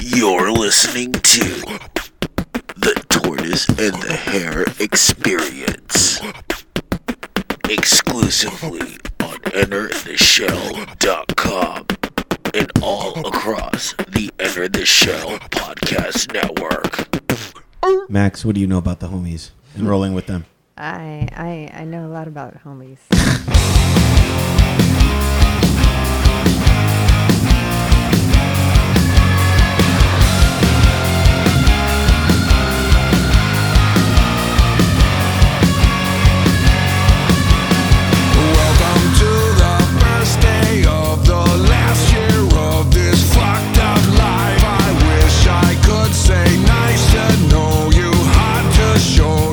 You're listening to the Tortoise and the Hare Experience. Exclusively on EnterTheShell.com and all across the Enter the Shell podcast network. Max, what do you know about the homies and rolling with them? I, I I know a lot about homies. show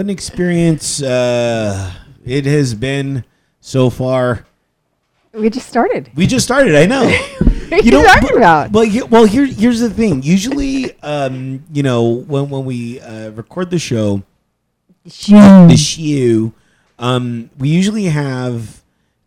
What an experience uh, it has been so far. We just started. We just started, I know. What are you, talking but- about? Well, well, here, here's the thing. Usually, um, you know, when when we uh, record the show, the shoe, um, we usually have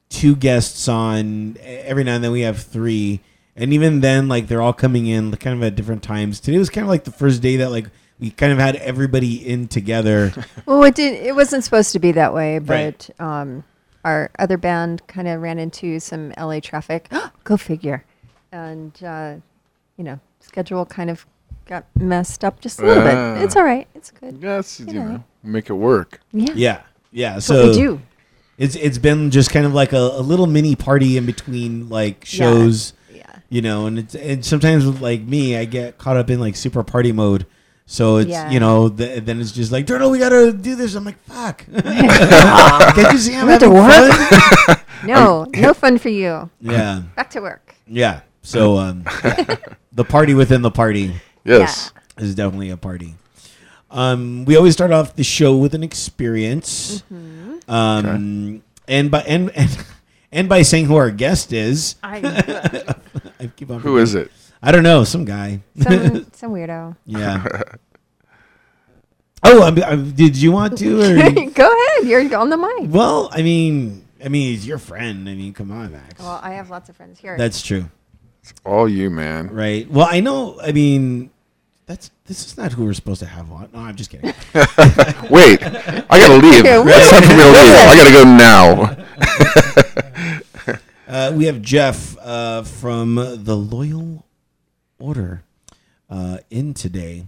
two guests on. Every now and then, we have three, and even then, like they're all coming in kind of at different times. Today was kind of like the first day that like we kind of had everybody in together. Well, it did. It wasn't supposed to be that way, Right. but um, our other band kind of ran into some LA traffic. Go figure. And uh, you know, schedule kind of got messed up just a little Ah. bit. It's all right. It's good. Yes, you, You know, know. make it work. Yeah. Yeah, yeah. That's so what we do. It's it's been just kind of like a, a little mini party in between like shows. Yeah. you know, and it's and sometimes with like me, I get caught up in like super party mode. So it's Yeah. you know th- then it's just like Turtle, we gotta do this. I'm like fuck. Can't you see I'm We to having work. fun? No, no fun for you. Yeah, Back to work. yeah. So um, the party within the party Yes. is definitely a party. Um, we always start off the show with an experience, Mm-hmm. um, and by and, and and by saying who our guest is. I I keep on Who is it? I don't know, some guy. some some weirdo. yeah. oh, I'm, I'm, did you want to? Or? Go ahead. You're on the mic. well, I mean, I mean, he's your friend. I mean, come on, Max. Well, I have lots of friends here. That's true, It's All you, man. right? Well, I know. I mean, that's this is not who we're supposed to have on. No, I'm just kidding. Wait, I gotta leave. Okay, It's time for me to leave. I gotta go now. Uh, we have Jeff uh, from the Loyal Order uh, in today.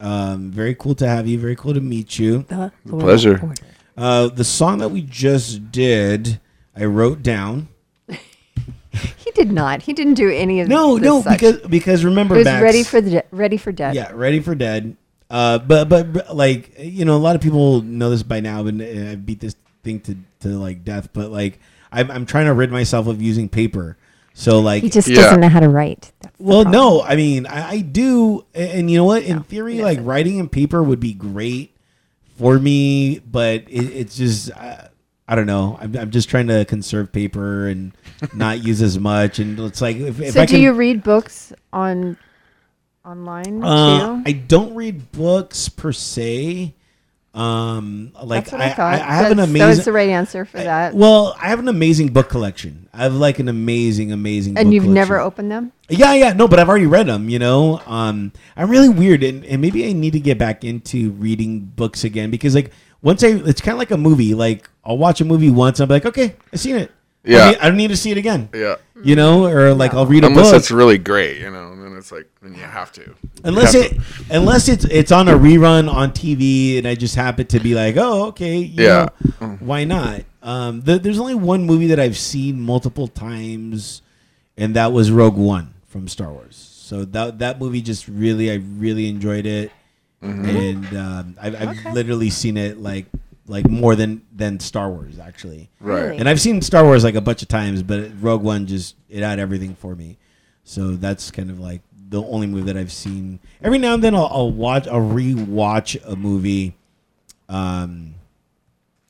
Um, very cool to have you. Very cool to meet you. the pleasure. Order. Uh, the song that we just did, I wrote down. He did not. He didn't do any of No, this no, such. because because remember, it was Max, ready for the de- ready for dead. yeah, ready for dead. Uh, but but like you know, a lot of people know this by now, and I beat this thing to to like death. But like, I'm I'm trying to rid myself of using paper. So like, He just Yeah. doesn't know how to write. That's Well, problem. no, I mean, I, I do, and, and you know what? In No, theory, like writing in paper would be great for me, but it, it's just, uh, I don't know. I'm, I'm just trying to conserve paper and not use as much. And it's like, if, if So I do can, you read books on online uh, too? I don't read books per se. Um, like That's what I, I. I, I have an amazing. That was the right answer for that. well, I have an amazing book collection. I have like an amazing, amazing. and you've never opened them? Yeah, yeah, no, but I've already read them. You know, um, I'm really weird, and, and maybe I need to get back into reading books again because, like, once I, it's kind of like a movie. Like, I'll watch a movie once, I'm like, okay, I've seen it. I Yeah. don't need- I don't need to see it again. Yeah. You know, or like I'll read a Unless book it's really great, you know, and then it's like, then you have to. unless You it have unless it's it's on a rerun on TV, and I just happen to be like, oh, okay, you Yeah. know, why not? Um, th- there's only one movie that I've seen multiple times, and that was Rogue One from Star Wars. So that that movie just really, I really enjoyed it, Mm-hmm. and um, I've, I've literally seen it like like more than than Star Wars actually. Right. Really? And I've seen Star Wars like a bunch of times, but Rogue One just it had everything for me. So that's kind of like the only movie that I've seen. Every now and then I'll, I'll watch, I'll rewatch a movie. Um,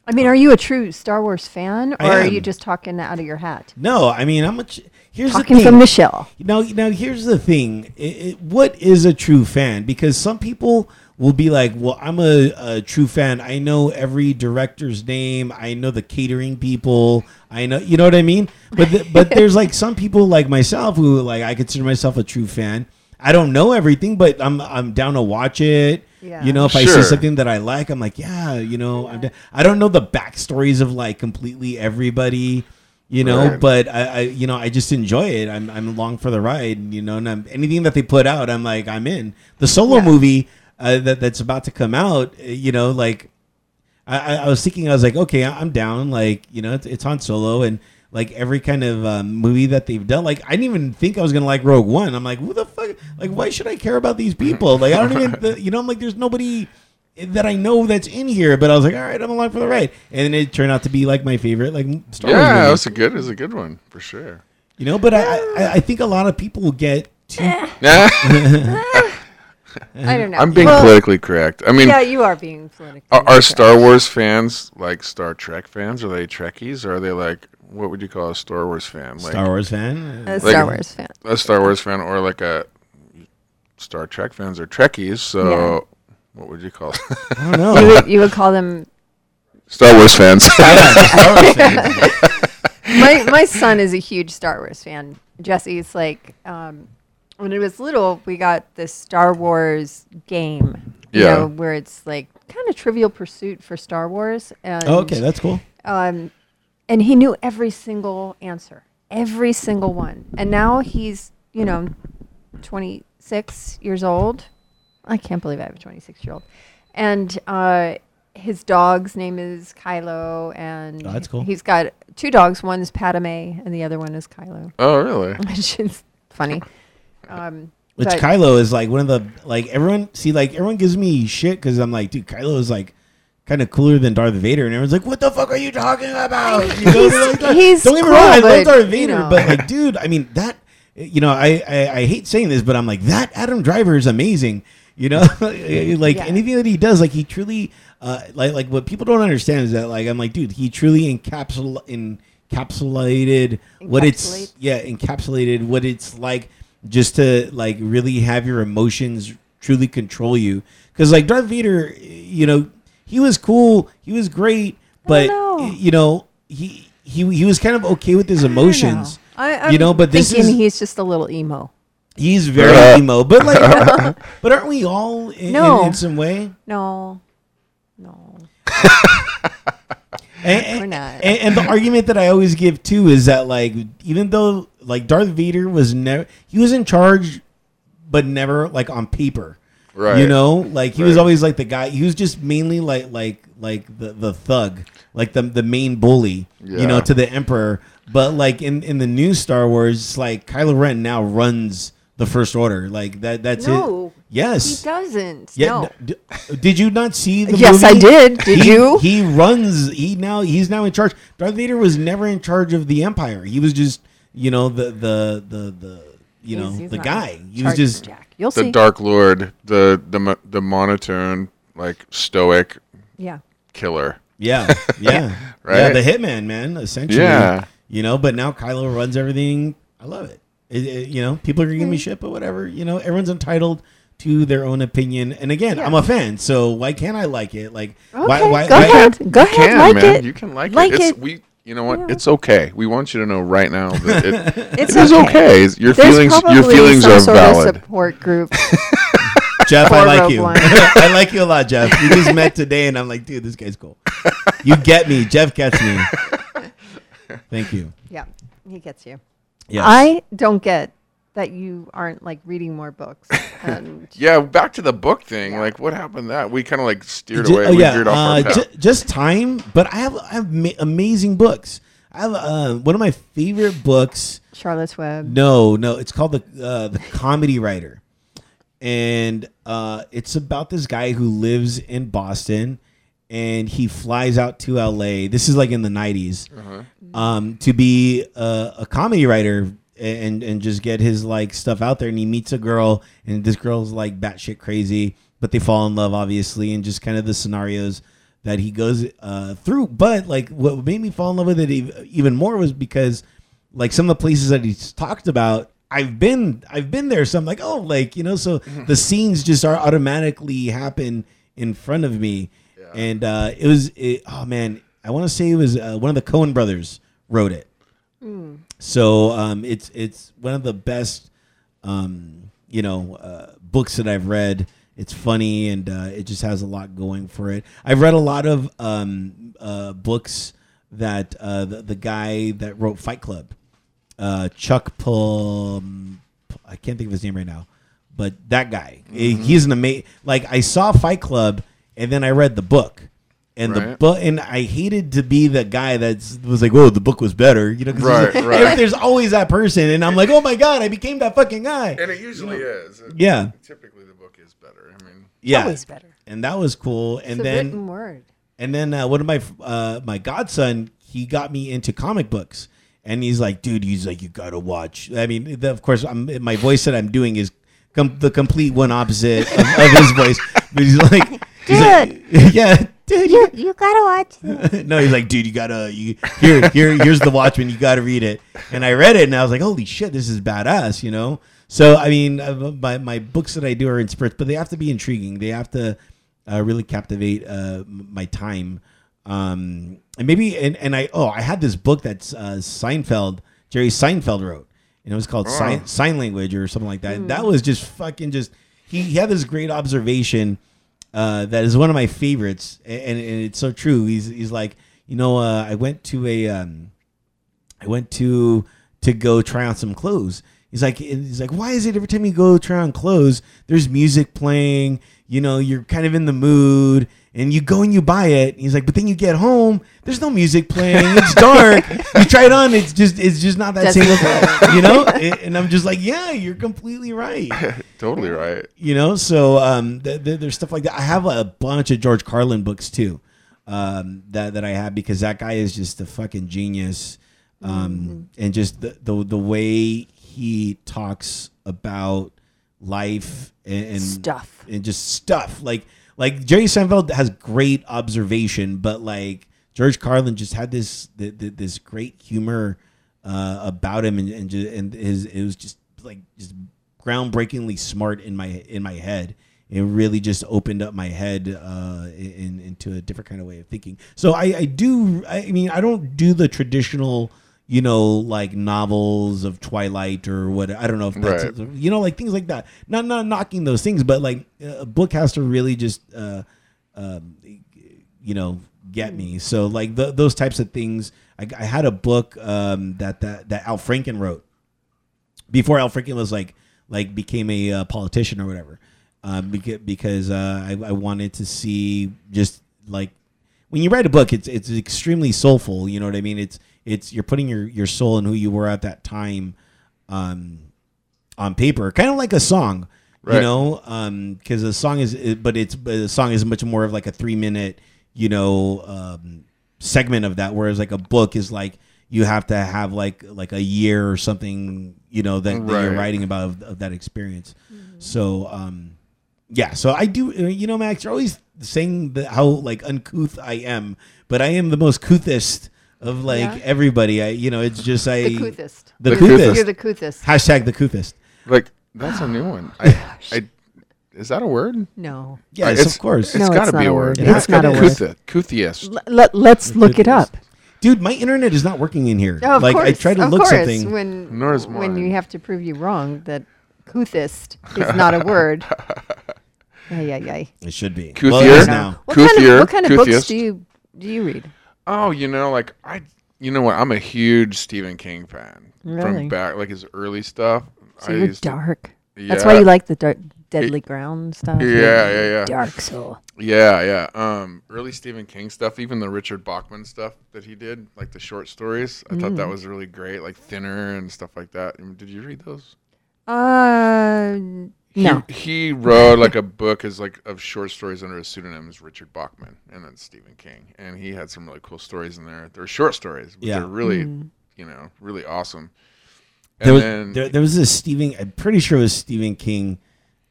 I mean, are you a true Star Wars fan, or are you just talking out of your hat? no, I mean I'm a. Ch- here's Talking the thing. from Michelle. Now, now here's the thing. It, it, what is a true fan? Because some people will be like, "Well, I'm a, a true fan. I know every director's name. I know the catering people. I know, you know what I mean." But the, but there's like some people like myself who like I consider myself a true fan. I don't know everything, but I'm I'm down to watch it. Yeah. You know, if I see something that I like, I'm like, yeah, you know, I'm da- I don't know the backstories of like completely everybody you know Right. but I, I you know i just enjoy it i'm i'm along for the ride you know and I'm, anything that they put out i'm like i'm in the solo Yeah. movie uh, that that's about to come out uh, you know like I, I I was thinking i was like okay I- i'm down like you know it's, it's on solo and like every kind of um, movie that they've done like i didn't even think i was gonna like rogue one i'm like who the fuck like why should i care about these people like i don't even the, you know i'm like there's nobody that I know that's in here, but I was like, all right, I'm along for the ride, and it turned out to be like my favorite, like Star Wars Yeah, movie. it was a good, it was a good one for sure. You know, but I, I I think a lot of people get too. Yeah, I don't know. I'm being Well, politically correct. I mean, Yeah, you are being politically. are, are correct. Star Wars fans like Star Trek fans? Are they Trekkies? Or are they like what would you call a Star Wars fan? Like Star Wars fan. a like- Star Wars fan? a Star Wars fan, or like a Star Trek fans or Trekkies? So Yeah. what would you call I don't know. You would, you would call them. Star Wars fans? Star Wars fan. My my son is a huge Star Wars fan. Jesse's like, um, when he was little, we got this Star Wars game. You Yeah. know, where it's like kind of Trivial Pursuit for Star Wars. And, Oh, okay, that's cool. um, and he knew every single answer, every single one. And now he's, you know, 26 years old. I can't believe I have a 26 year old. And uh, his dog's name is Kylo, and Oh, that's cool. He's got two dogs. One's Padme, and the other one is Kylo. oh, really? Which is funny. Um, Which but- Kylo is like one of the like everyone see like everyone gives me shit because I'm like, dude, Kylo is like kind of cooler than Darth Vader, and everyone's like, what the fuck are you talking about? You know, He's- like, don't get me wrong, I love Darth you Vader, know. but like, dude, I mean that, you know, I, I I hate saying this, but I'm like that Adam Driver is amazing. You know, like Yeah. anything that he does, like he truly, uh, like like what people don't understand is that like I'm like, dude, he truly encapsul encapsulated what it's yeah encapsulated what it's like just to like really have your emotions truly control you because like darth vader you know he was cool he was great but know. you know he he he was kind of okay with his emotions I, I'm you know but this is he's just a little emo. he's very emo but like but aren't we all in, No. in, in some way No, no, And, We're not. And, and the argument that I always give too is that like even though like Darth Vader was never he was in charge, but never like on paper. Right. You know, like he was always like the guy. He was just mainly like like like the the thug, like the the main bully. You know, to the Emperor. But like in in the new Star Wars, like Kylo Ren now runs the First Order. Like that. That's No, it. Yes. he doesn't. Yeah. no. n- d- did you not see the Yes, I did. Did He- you? He runs. He now. He's now in charge. Darth Vader was never in charge of the Empire. He was just, you know, the the the the you know He's- he's the guy. He was just Jack. You'll the see. Dark Lord, the the the monotone, like stoic yeah. killer. yeah yeah yeah Right? the hitman man essentially. Yeah. You know, but now Kylo runs everything. I love it. It- it- you know, people are gonna give me mm. shit, but whatever. You know, everyone's entitled to their own opinion. And again, Yeah. I'm a fan, so why can't I like it? Like, Okay, why? why go why- ahead. Go ahead. Can like man, it. you can like, Like it. It's, it. We, you know what? Yeah. It's okay. We want you to know right now that it, It's it is okay. okay. Your There's feelings, probably your feelings some are sort of support group. Jeff, I like you. I like you a lot, Jeff. We just met today, and I'm like, dude, this guy's cool. You get me. Jeff gets me. Thank you. yeah, he gets you. Yes. I don't get that you aren't like reading more books. And Yeah, back to the book thing. Yeah. Like, what happened? That we kind of like steered Ju- away. oh, we yeah, off uh, our path. just time. But I have I have ma- amazing books. I have uh, one of my favorite books. Charlotte's Web. No, no, it's called the uh, the Comedy Writer, and uh, it's about this guy who lives in Boston, and he flies out to L.A. This is like in the '90s, um, to be a, a comedy writer and and just get his like stuff out there. And he meets a girl, and this girl's like batshit crazy, but they fall in love, obviously, and just kind of the scenarios that he goes uh, through. But like, what made me fall in love with it even more was because like some of the places that he's talked about i've been i've been there. So i'm like oh like you know so the scenes just are automatically happen in front of me. And uh it was it, oh man i want to say it was uh, one of the cohen brothers wrote it so um it's it's one of the best um you know uh, books that i've read it's funny and uh, it just has a lot going for it i've read a lot of um uh books that uh the, the guy that wrote fight club uh, Chuck Pull. I can't think of his name right now, but that guy, he- he's an amazing. Like I saw Fight Club, and then I read the book, and the Right. book, and I hated to be the guy that was like, "Whoa, the book was better," you know? 'cause Right, there's, right. There's always that person, and I'm like, "Oh my god, I became that fucking guy." and it usually is. It- Yeah. Typically, the book is better. I mean, Yeah, Always better. and that was cool. And It's a then written word. And then uh, one of my uh, my godson, he got me into comic books, and he's like, "Dude, he's like, you gotta watch." I mean, the, of course, I'm, my voice that I'm doing is com- the complete one opposite of, of his voice. But he's like, he's like, yeah, dude, you, You gotta watch. no, he's like, dude, you gotta you here here here's the Watchmen. You gotta read it. And I read it, and I was like, holy shit, this is badass, you know. So I mean, uh, my my books that I do are in spurts, but they have to be intriguing. They have to uh, really captivate uh, my time. Um, and maybe and, and I oh I had this book that's uh, Seinfeld Jerry Seinfeld wrote, and it was called sign, SeinLanguage or something like that. That was just fucking just he, he had this great observation uh, that is one of my favorites, and, and it's so true. He's he's like, you know, uh, I went to a, um, I went to to go try on some clothes. He's like, he's like, why is it every time you go try on clothes, there's music playing? You know, you're kind of in the mood, And you go and you buy it. He's like, but then you get home, there's no music playing. It's dark. you try it on, it's just it's just not that Doesn't same, you know. And and I'm just like, yeah, you're completely right totally right. you know so um th- th- there's stuff like that i have a bunch of george carlin books too um that that i have because that guy is just a fucking genius um and just the, the the way he talks about life and, and Stuff. and just stuff like like jerry seinfeld has great observation but like george carlin just had this th- th- this great humor uh about him and and, and his it was just like just groundbreakingly smart in my in my head. It really just opened up my head uh, in, into a different kind of way of thinking. So I, I do. I mean, I don't do the traditional, you know, like novels of Twilight or what. I don't know if that's Right. you know, like things like that. Not not knocking those things, but like a book has to really just, uh, um, you know, get me. So like the, those types of things. I, I had a book um, that that that Al Franken wrote before Al Franken was like like became a uh, politician or whatever. Um, because because uh, I, I wanted to see just like when you write a book, it's it's extremely soulful. You know what I mean? It's it's you're putting your your soul and who you were at that time um, on paper, kind of like a song. You Right. know, because a song is, but it's but a song is much more of like a three minute, you know, um, segment of that. Whereas like a book is like you have to have like like a year or something, you know, that, that you're writing about of, of that experience. So, um, yeah. So I do, uh, you know, Max, you're always saying that how like uncouth I am, but I am the most couthest of like Yeah. everybody. I, you know, it's just I The couthest. the, The couthest. couthest. You're the couthest. Hashtag the couthest. Like that's a new one. I, I, is that a word? No. Yes, uh, It's- of course. It's No, got it's to not be a a word. word. It's not a word. Kutha, Kuthiest. L- let, let's look it up. Dude, my internet is not working in here. Oh, of like course, I tried to of look course, something. when Nor is when you have to prove you wrong that couthist is not a word. Yeah, yeah, yeah. It should be. Couthier? Well, it is now. What kind of what kind of books do you do you read? Oh, you know, like I, you know what? I'm a huge Stephen King fan Really? from back, like his early stuff. So I you're used to- dark. That's why Yeah. you like the dark, Deadly Ground stuff. Yeah, yeah, yeah. Dark soul. Yeah, yeah. Um, early Stephen King stuff, even the Richard Bachman stuff that he did, like the short stories. I Mm. thought that was really great, like Thinner and stuff like that. I mean, Did you read those? Uh, no. He wrote like a book as like of short stories under a pseudonym as Richard Bachman and then Stephen King, and he had some really cool stories in there. They're short stories, but Yeah. they're really, Mm. you know, really awesome. And There was then there, there was this Stephen. I'm pretty sure it was Stephen King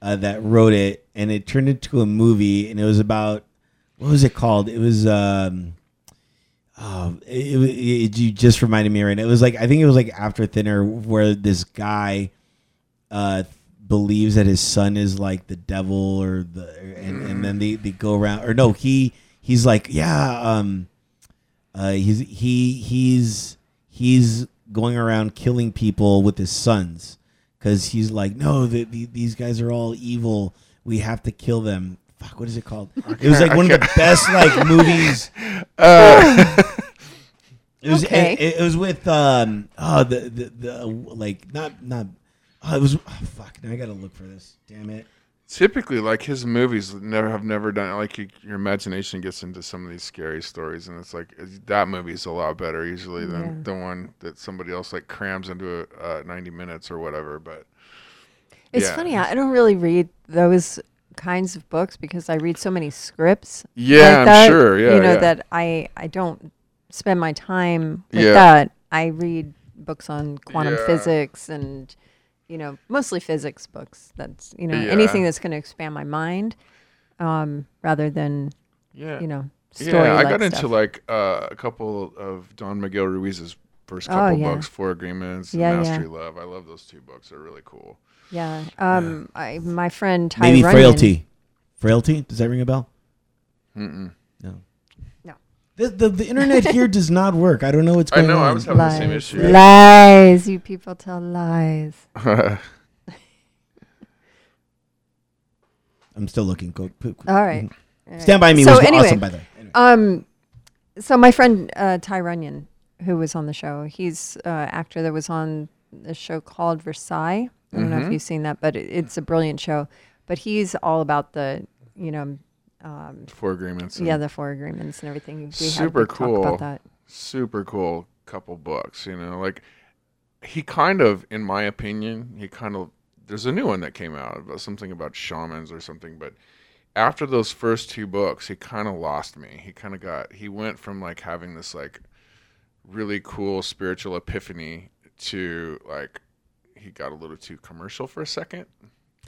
uh, that wrote it, and it turned into a movie, and it was about what was it called? It was. um Oh, it, it, it, you just reminded me right now. It was like I think it was like after Thinner, where this guy uh, believes that his son is like the devil or the, and, and then they, they go around or no, he he's like yeah, um, uh, he's he he's he's going around killing people with his sons because he's like no, the, the, these guys are all evil. We have to kill them. Fuck, what is it called? It was like I one of the best like movies. uh, It was Okay. it, it was with um oh the the, the like not not oh, it was oh, fuck now I gotta look for this damn it typically, like his movies never have never done like you, your imagination gets into some of these scary stories, and it's like it's- that movie's a lot better usually than Yeah. the one that somebody else like crams into a, uh, ninety minutes or whatever. But It's Yeah. funny. I don't really read those kinds of books because I read so many scripts. Yeah, like I'm that, sure, yeah, you know yeah. that I I don't spend my time with Yeah. that. I read books on quantum Yeah. physics and you know mostly physics books. That's you know Yeah. anything that's going to expand my mind, um, rather than yeah, you know story. yeah, I got stuff. into like uh, a couple of Don Miguel Ruiz's first Oh, couple yeah. books, Four Agreements, Yeah, and yeah. Mastery Love. I love those two books; they're really cool. yeah. Um, I, my friend Ty maybe Runyan- frailty frailty does that ring a bell Mm-mm. No No. the, the the internet here does not work I don't know what's I going know, on I was having the same Lies. issue. Lies. You people tell lies. I'm still looking go, go- go- All right. All right. stand by me So was anyway, awesome by the way Anyway. Um, so my friend uh, Tygh Runyan, who was on the show, he's uh, actor that was on the show called Versailles. I don't know if Mhm. you've seen that, but it, it's a brilliant show. But he's all about the, you know, um, Four agreements. yeah, the four agreements and everything. We Super had to talk cool. super cool couple books. You know, like he kind of, in my opinion, he kind of. There's a new one that came out about something about shamans or something, but after those first two books, he kind of lost me. He kind of got. He went from like having this like really cool spiritual epiphany to like he got a little too commercial for a second.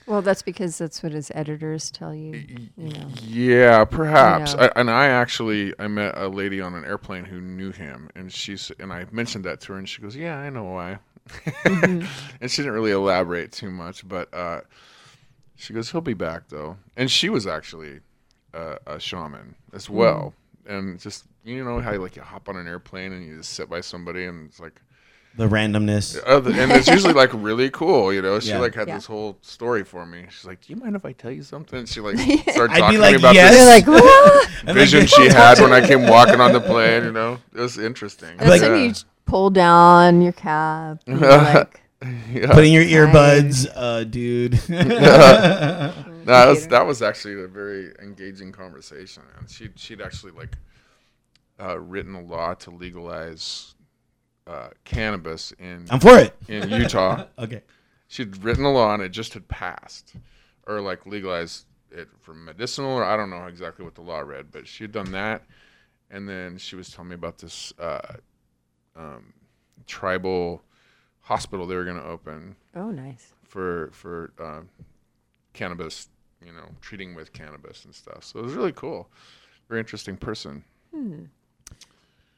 Well, that's because that's what his editors tell you. You know. Yeah, perhaps. know. I, and I actually I met a lady on an airplane who knew him, and she's and I mentioned that to her, and she goes, "Yeah, I know why." Mm-hmm. and she didn't really elaborate too much, but uh, she goes, "He'll be back though." And she was actually uh, a shaman as Mm. well, and just you know how like you hop on an airplane and you just sit by somebody, and it's like. The randomness. Other, and it's usually like really cool, you know. She Yeah. like had Yeah. this whole story for me. She's like, "Do you mind if I tell you something?" She like started I'd talking like, to me about "Yes." this like, what? Vision like, she had when I came walking on the plane. You know, it was interesting. That's Like- when you pull down your cap. and you're like, yeah. Put in your earbuds, uh, dude. No, that was that was actually a very engaging conversation, and she she'd actually like uh, written a law to legalize uh, cannabis in I'm for it. in Utah. Okay. she'd written a law and it just had passed or like legalized it for medicinal or i don't know exactly what the law read but she had done that and then she was telling me about this uh, um, tribal hospital they were going to open oh, nice. for for uh, cannabis you know treating with cannabis and stuff so it was really cool very interesting person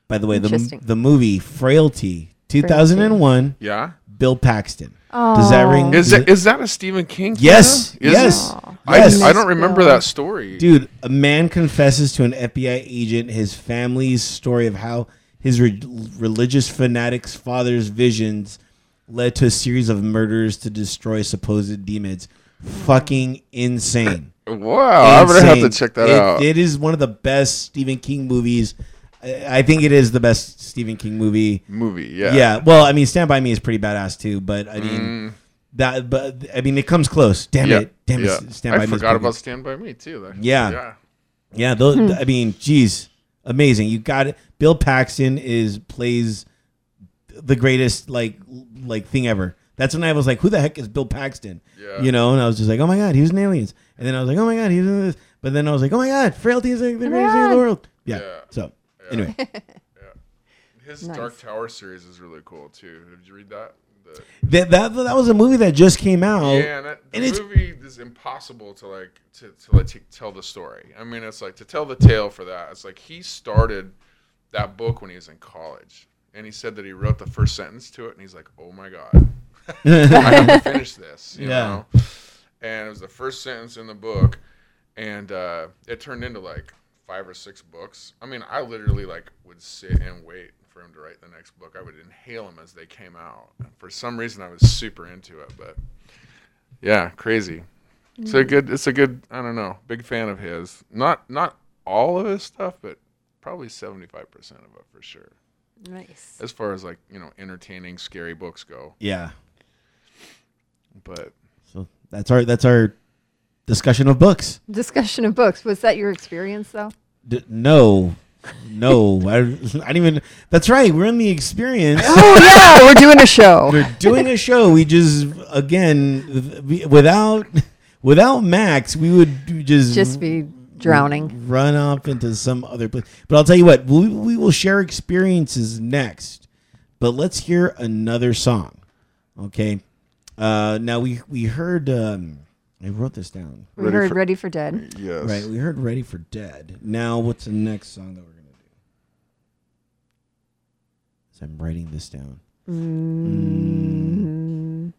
By the way, the Interesting. the movie Frailty, 2001, yeah Bill Paxton. Oh, Does that oh. ring? is does it is that a stephen king Yes. film? Is yes. it? I, Yes. I don't remember Bill. that story Dude, a man confesses to an FBI agent his family's story of how his re- religious fanatic's father's visions led to a series of murders to destroy supposed demons. Fucking insane. wow i'm gonna have to Insane. check that It- out It is one of the best Stephen King movies. I I think it is the best Stephen King movie. movie yeah Yeah. Well, I mean, Stand by Me is pretty badass too, but I mean Mm, that. But I mean, it comes close. Damn yeah, it! Damn yeah. it! Stand by I Me. is forgot pretty about. Stand by Me too. though. Yeah. yeah. Yeah, those, I mean, geez, amazing. You got it. Bill Paxton is plays the greatest like like thing ever. That's when I was like, who the heck is Bill Paxton? Yeah. You know, and I was just like, oh my god, he was in Aliens. And then I was like, oh my god, he's in this. But then I was like, oh my god, Frailty is like the greatest thing in the world. Yeah. Yeah. So anyway, His Nice. Dark Tower series is really cool too. Did you read that? The, that, that that was a movie that just came out. yeah, and that, the and it's- movie is impossible to like to, to let you tell the story. I mean, it's like to tell the tale for that. It's like he started that book when he was in college, and he said that he wrote the first sentence to it, and he's like, "Oh my god, I have to finish this." You Yeah. know, and it was the first sentence in the book, and uh, it turned into like five or six books. I mean, I literally like would sit and wait for him to write the next book. I would inhale them as they came out. And for some reason, I was super into it, but yeah, crazy. It's a mm. good. It's a good. I don't know. Big fan of his. Not not all of his stuff, but probably seventy five percent of it for sure. Nice. As far as like you know, entertaining, scary books go. Yeah. But So that's our that's our discussion of books. Discussion of books. Was that your experience though? D- no, no, I, I didn't even. That's right. We're in the experience. Oh yeah, we're doing a show. We're doing a show. We just again we- without without Max, we would just Just be drowning. run off into some other place. But I'll tell you what, we, we will share experiences next. But let's hear another song. Okay. Uh, now we we heard. Um, I wrote this down. We Ready heard for- Ready for Dead. yes, Right, we heard "Ready for Dead." Now, what's the next song that we're gonna do? So I'm writing this down. Mm,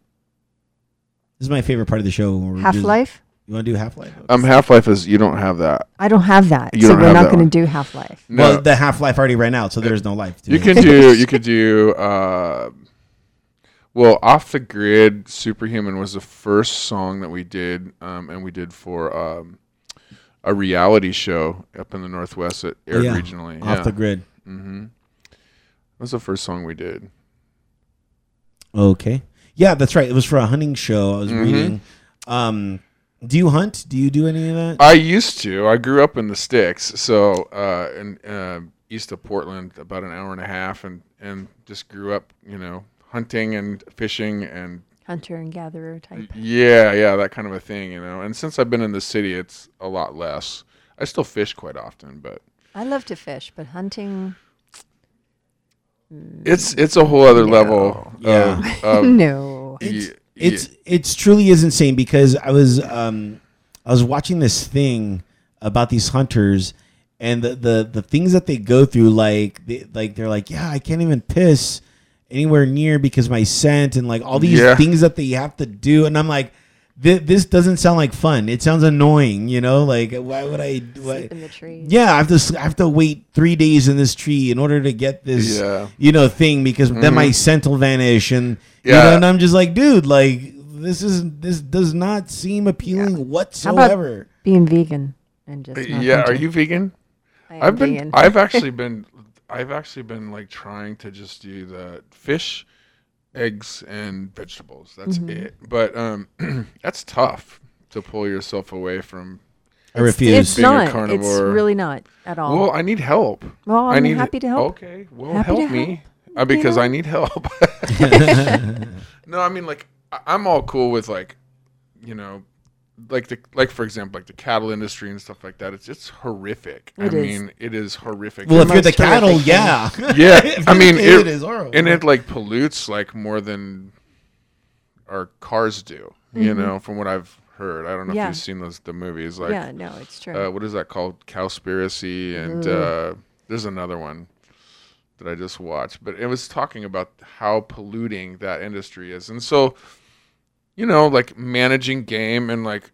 This is my favorite part of the show. where we're Half just- Life. You want to do Half Life? Um, Half Life is you don't have that. I don't have that, You so don't we're have not that going one. to do Half Life. No, Well, the Half Life already ran out, so there's no life. To you it. could do. You could do. Uh, well, off the grid, Superhuman was the first song that we did, um, and we did for um, a reality show up in the Northwest that aired Yeah, regionally. off yeah. the grid. Mm-hmm. That was the first song we did. Okay. Yeah, that's right. It was for a hunting show. I was Mhm. reading. Um, Do you hunt? Do you do any of that? I used to. I grew up in the sticks, so uh, in uh, east of Portland, about an hour and a half, and and just grew up, you know, hunting and fishing and Hunter and gatherer type. yeah, yeah, that kind of a thing, you know. And since I've been in the city, it's a lot less. I still fish quite often, but I love to fish, but hunting, it's it's a whole other level. Yeah. Of, of, no. it's it's it's truly is insane because I was um I was watching this thing about these hunters and the the, the things that they go through like they, like they're like yeah I can't even piss anywhere near because my scent and like all these Yeah. things that they have to do and I'm like thi- this doesn't sound like fun it sounds annoying you know like why would I why, Sleep in the trees. yeah, I have to I have to wait three days in this tree in order to get this, Yeah. you know, thing because then my mm-hmm. scent will vanish and you know, Yeah. and I'm just like, dude, like this is this does not seem appealing How whatsoever. about being vegan and just uh, not yeah, are you vegan? I am I've been vegan. I've actually been I've actually been like trying to just do the fish, eggs and vegetables. That's Mm-hmm. it. But um that's tough to pull yourself away from I refuse. It's being a not. It's carnivore. really not at all. Well, I need help. Well, I I'm need happy to help. Okay, well, Happy help me help. uh, because know? I need help. no, I mean like I- I'm all cool with like, you know, like the like for example like the cattle industry and stuff like that. It's it's horrific. I It is. mean, it is horrific. well, if you're the cattle, yeah, yeah, I mean the kid, it, is horrible. and it like pollutes like more than our cars do. You know, from what I've heard. I don't know Mm-hmm. Yeah. if you've seen those the movies like yeah, no, it's true. uh, what is that called? Cowspiracy, and uh, there's another one that I just watched, but it was talking about how polluting that industry is, and so you know, like managing game and like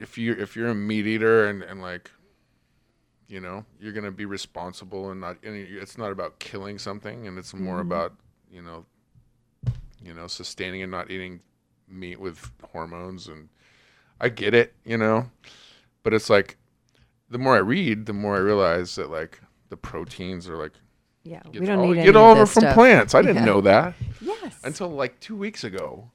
if you if you're a meat eater and and like you know you're gonna be responsible and not and it's not about killing something and it's more mm-hmm. about you know you know sustaining and not eating meat with hormones and I get it, you know, but it's like the more I read, the more I realize that like the proteins are like yeah, we don't all, need get any all of over from stuff. plants. I didn't Yeah. know that Yes. until like two weeks ago.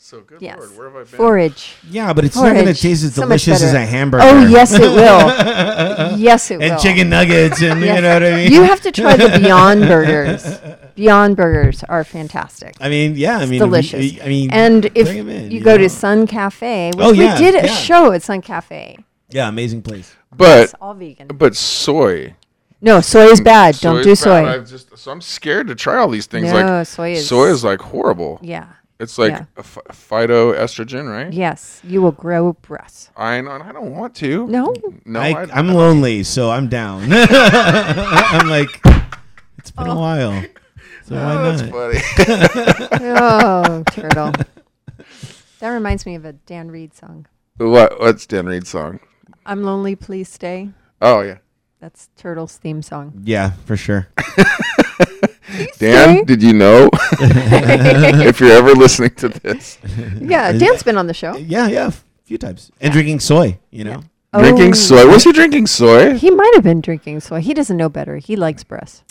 So good yes. lord, where have I been? Forage. yeah, but it's not going to taste as So delicious as a hamburger. Oh yes, it will. yes, it will. and chicken nuggets, and Yes. you know what I mean. You have to try the Beyond Burgers. Beyond Burgers are fantastic. I mean, yeah, I mean, delicious. we- I mean, and if bring 'em in, you you go to Sun Cafe, which Oh, we did a yeah. show at Sun Cafe. yeah, amazing place. But It's all vegan. but soy. No, soy is bad. soy Don't is do bad. soy. I've just so I'm scared to try all these things. No, like soy is- soy is like horrible. Yeah. It's like Yeah. a ph- phytoestrogen, right? Yes, you will grow breasts. I know. and I don't want to. No. no. I, I, I'm lonely, so I'm down. I'm like, it's been a oh. while, so why Oh, that's not? funny. oh, turtle. That reminds me of a Dan Reed song. what? What's Dan Reed's song? I'm lonely, please stay. Oh yeah. That's Turtle's theme song. Yeah, for sure. Dan, Stay? did you know? if you're ever listening to this, Yeah, Dan's been on the show. Yeah, yeah, a few times. And drinking soy, you know. drinking Oh, soy. Was he drinking soy? He might have been drinking soy. He doesn't know better. He likes breasts.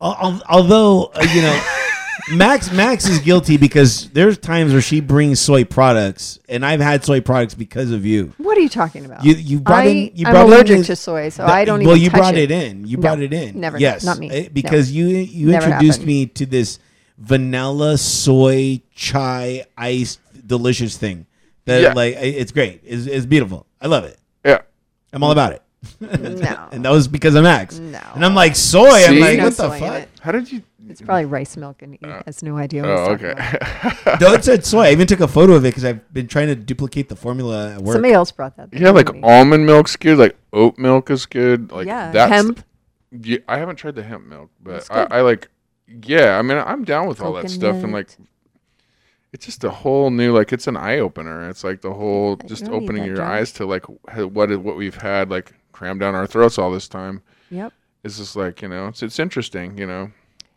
Al- al- Although uh, you know, Max Max is guilty because there's times where she brings soy products, and I've had soy products because of you. What are you talking about? You you brought I, in. You I'm brought allergic this- to soy, so the- I don't well, even you touch brought it. it in. You No, brought it in. never. Yes, Not me. eh, No. because you you Never introduced happened. me to this vanilla soy chai iced delicious thing. That Yeah. like it's great. It's, it's beautiful. I love it. Yeah. I'm all about it. No. And that was because of Max. No. And I'm like soy. I'm like no what the fuck? it. How did you? It's probably rice milk, and he uh, has no idea what Oh, okay. about. No, it said soy. I even took a photo of it because I've been trying to duplicate the formula at work. Somebody else brought that. yeah, like to me. almond milk's good. Like oat milk is good. Like yeah, that's hemp. Yeah, I haven't tried the hemp milk, but I. I like. Yeah, I mean, I'm down with all that stuff, and like, it's just a whole new, like, it's an eye opener. It's like the whole, you just opening your junk. eyes to like h- what is what we've had like crammed down our throats all this time. Yep. It's just like you know, it's it's interesting, you know.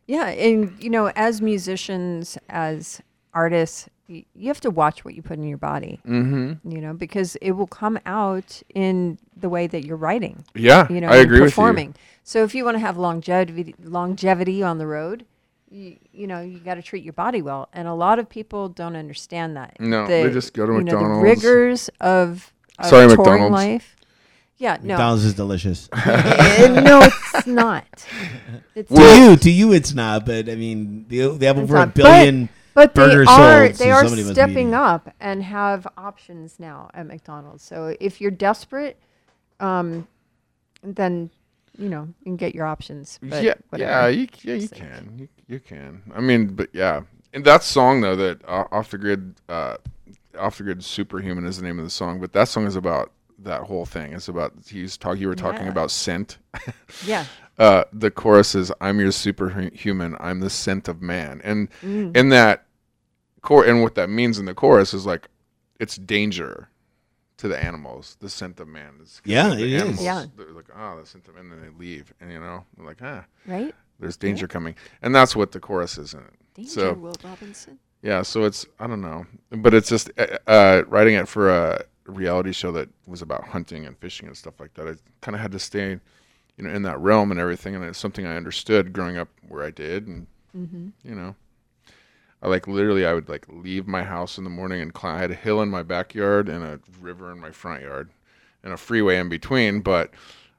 Yeah, and you know, as musicians, as artists, y- you have to watch what you put in your body. Mm-hmm. You know, because it will come out in the way that you're writing. Yeah, You know, I agree performing. So if you want to have longevity, longevity on the road, you, you know, you got to treat your body well. And a lot of people don't understand that. No, they just go to you know, the McDonald's. rigors of a Sorry, McDonald's. life. Yeah, no, McDonald's is delicious. Eh, no, it's not. It's to not. you, to you, it's not. But I mean, they, they have It's over a not. But- billion. But they burgers are sold, so they are somebody must be stepping up and have options now at McDonald's. So if you're desperate, um, then you know you can get your options. But yeah, whatever. yeah, you, yeah, you Just like- can, you, you can. I mean, but yeah, and that song though, that uh, off the grid, uh, off the grid, superhuman is the name of the song. But that song is about that whole thing. is about he's talking. You were talking Yeah. about scent. yeah. uh, the chorus is "I'm your superhuman. I'm the scent of man," and Mm. in that core, and what that means in the chorus is like it's danger to the animals. The scent of man. Is Yeah, the it is. animals, Yeah. They're like, oh, the scent of, man and then they leave, and you know, they're like, ah, Right. there's danger coming, and that's what the chorus is in it. Danger, So- Will Robinson. Yeah, so it's I don't know, but it's just uh, uh, writing it for a reality show that was about hunting and fishing and stuff like that. I kind of had to stay, you know, in that realm and everything, and it's something I understood growing up where I did, and Mm-hmm. you know, I like literally I would like leave my house in the morning and climb. I had a hill in my backyard and a river in my front yard, and a freeway in between. But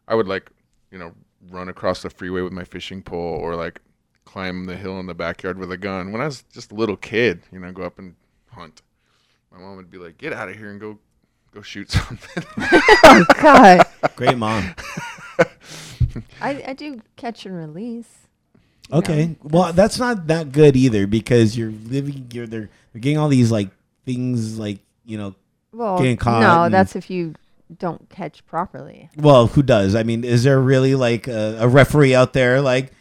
I would like you know run across the freeway with my fishing pole or like climb the hill in the backyard with a gun. When I was just a little kid, you know, go up and hunt. My mom would be like, "Get out of here and go, go shoot something." Oh God, Great mom. I, I do catch and release. Okay. Well, that's not that good either because you're living. You're they're, they're getting all these like things like you know. Well, Getting caught no, and- that's if you don't catch properly. Well, who does? I mean, is there really like a, a referee out there like?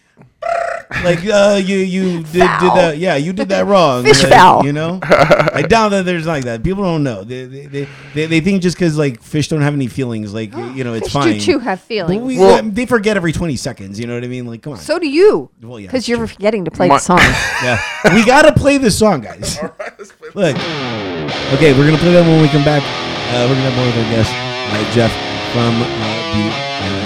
Like uh, you you did, did that yeah you did that wrong. Fish like, foul. you know? I doubt that there's like that. People don't know. They they, they, they, they think just because like fish don't have any feelings like you know it's Fish fine. do too have feelings. we- Well- they forget every 20 seconds you know what I mean? Like come on. So do you, well yeah because you're true. forgetting to play My- the song. yeah. We gotta play this song guys. All right, let's play Look. Okay, we're gonna play that when we come back. Uh, we're gonna have more of our guest, uh, Jeff from uh, the uh,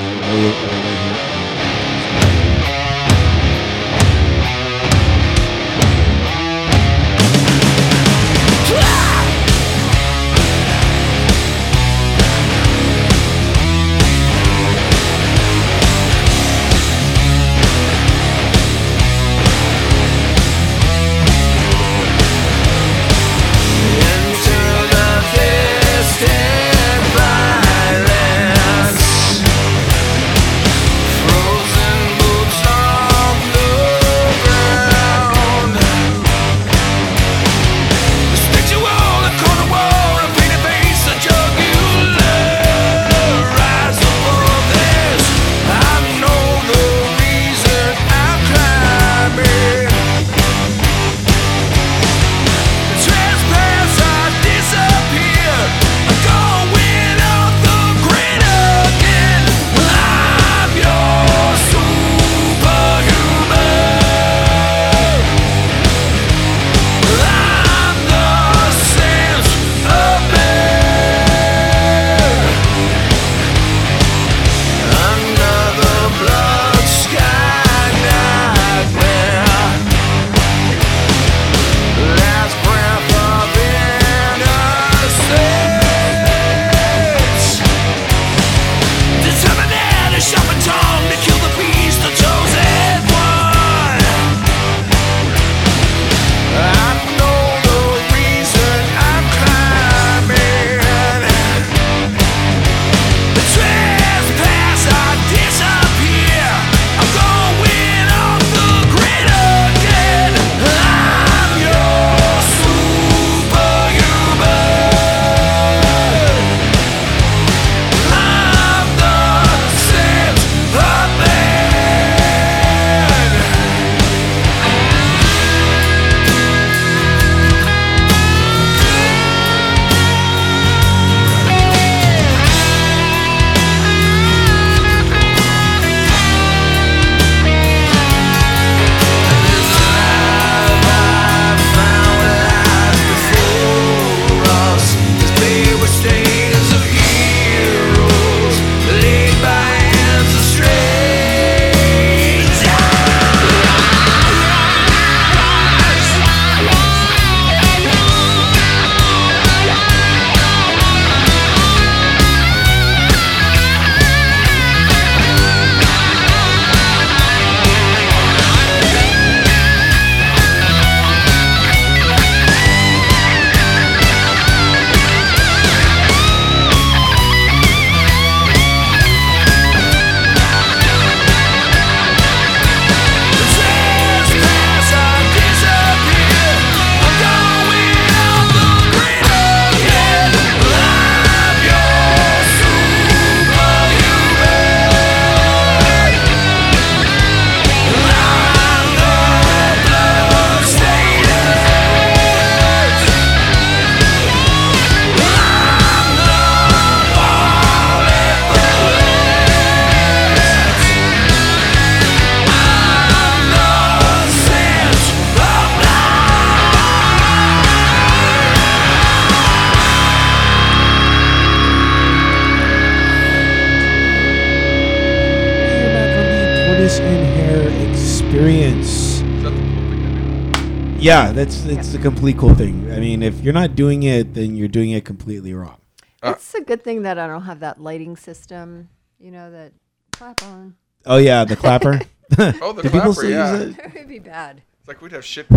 Yeah, that's it's a complete cool thing. I mean, if you're not doing it, then you're doing it completely wrong. Uh, it's a good thing that I don't have that lighting system. You know that clap on. Oh yeah, the clapper. Oh, the Do people clapper, still yeah. use it? That would be bad. It's like we'd have shit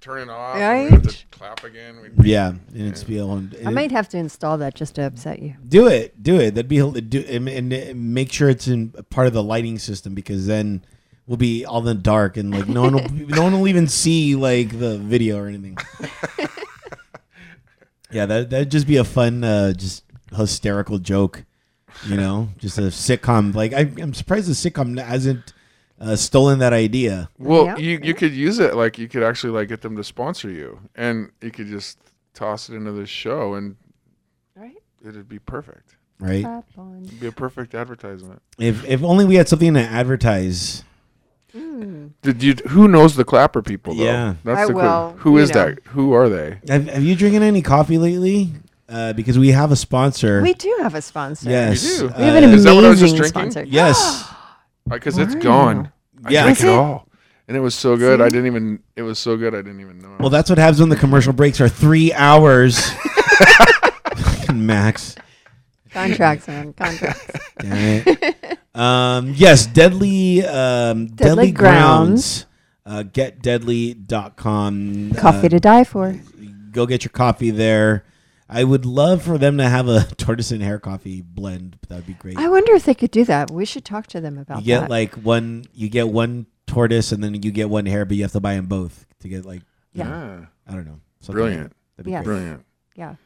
turning off. and we'd have Right? to clap again. We'd, Yeah, and it's be able. I might have to install that just to upset you. do it. Do it. That'd be hel- do and, and, and make sure it's in part of the lighting system because then we'll be all in the dark and like no one will no one will even see like the video or anything. yeah, that that'd just be a fun, uh, just hysterical joke. You know, just a sitcom. Like I, I'm surprised the sitcom hasn't uh, stolen that idea. well, Yeah. you you could use it like you could actually like get them to sponsor you, and you could just toss it into the show, and Right? it'd be perfect. Right? It'd be a perfect advertisement. If if only we had something to advertise. Mm. Did you? Who knows the clapper people? Though? Yeah. that's I the que- will, Who you is know. that? Who are they? Have, have you drinking any coffee lately? Uh, because we have a sponsor. We do have a sponsor. yes, We do. We have an uh, Is that what I was just amazing drinking? sponsor. yes. Because it's gone. I Yeah. drank Is it it? all, and it was so good. I didn't even. It was so good. I didn't even know. Well, that's what happens when the commercial breaks are three hours. Max. Contracts, man. Contracts. Damn it. Um, yes, Deadly um, Deadly, Deadly Grounds. Uh, getdeadly.com. Coffee Uh, to die for. go get your coffee there. I would love for them to have a tortoise and hare coffee blend. That would be great. I wonder if they could do that. We should talk to them about you get that. like one you get one tortoise and then you get one hare but you have to buy them both to get like yeah. yeah, i don't know something Brilliant. that'd be Yes. brilliant. Yeah.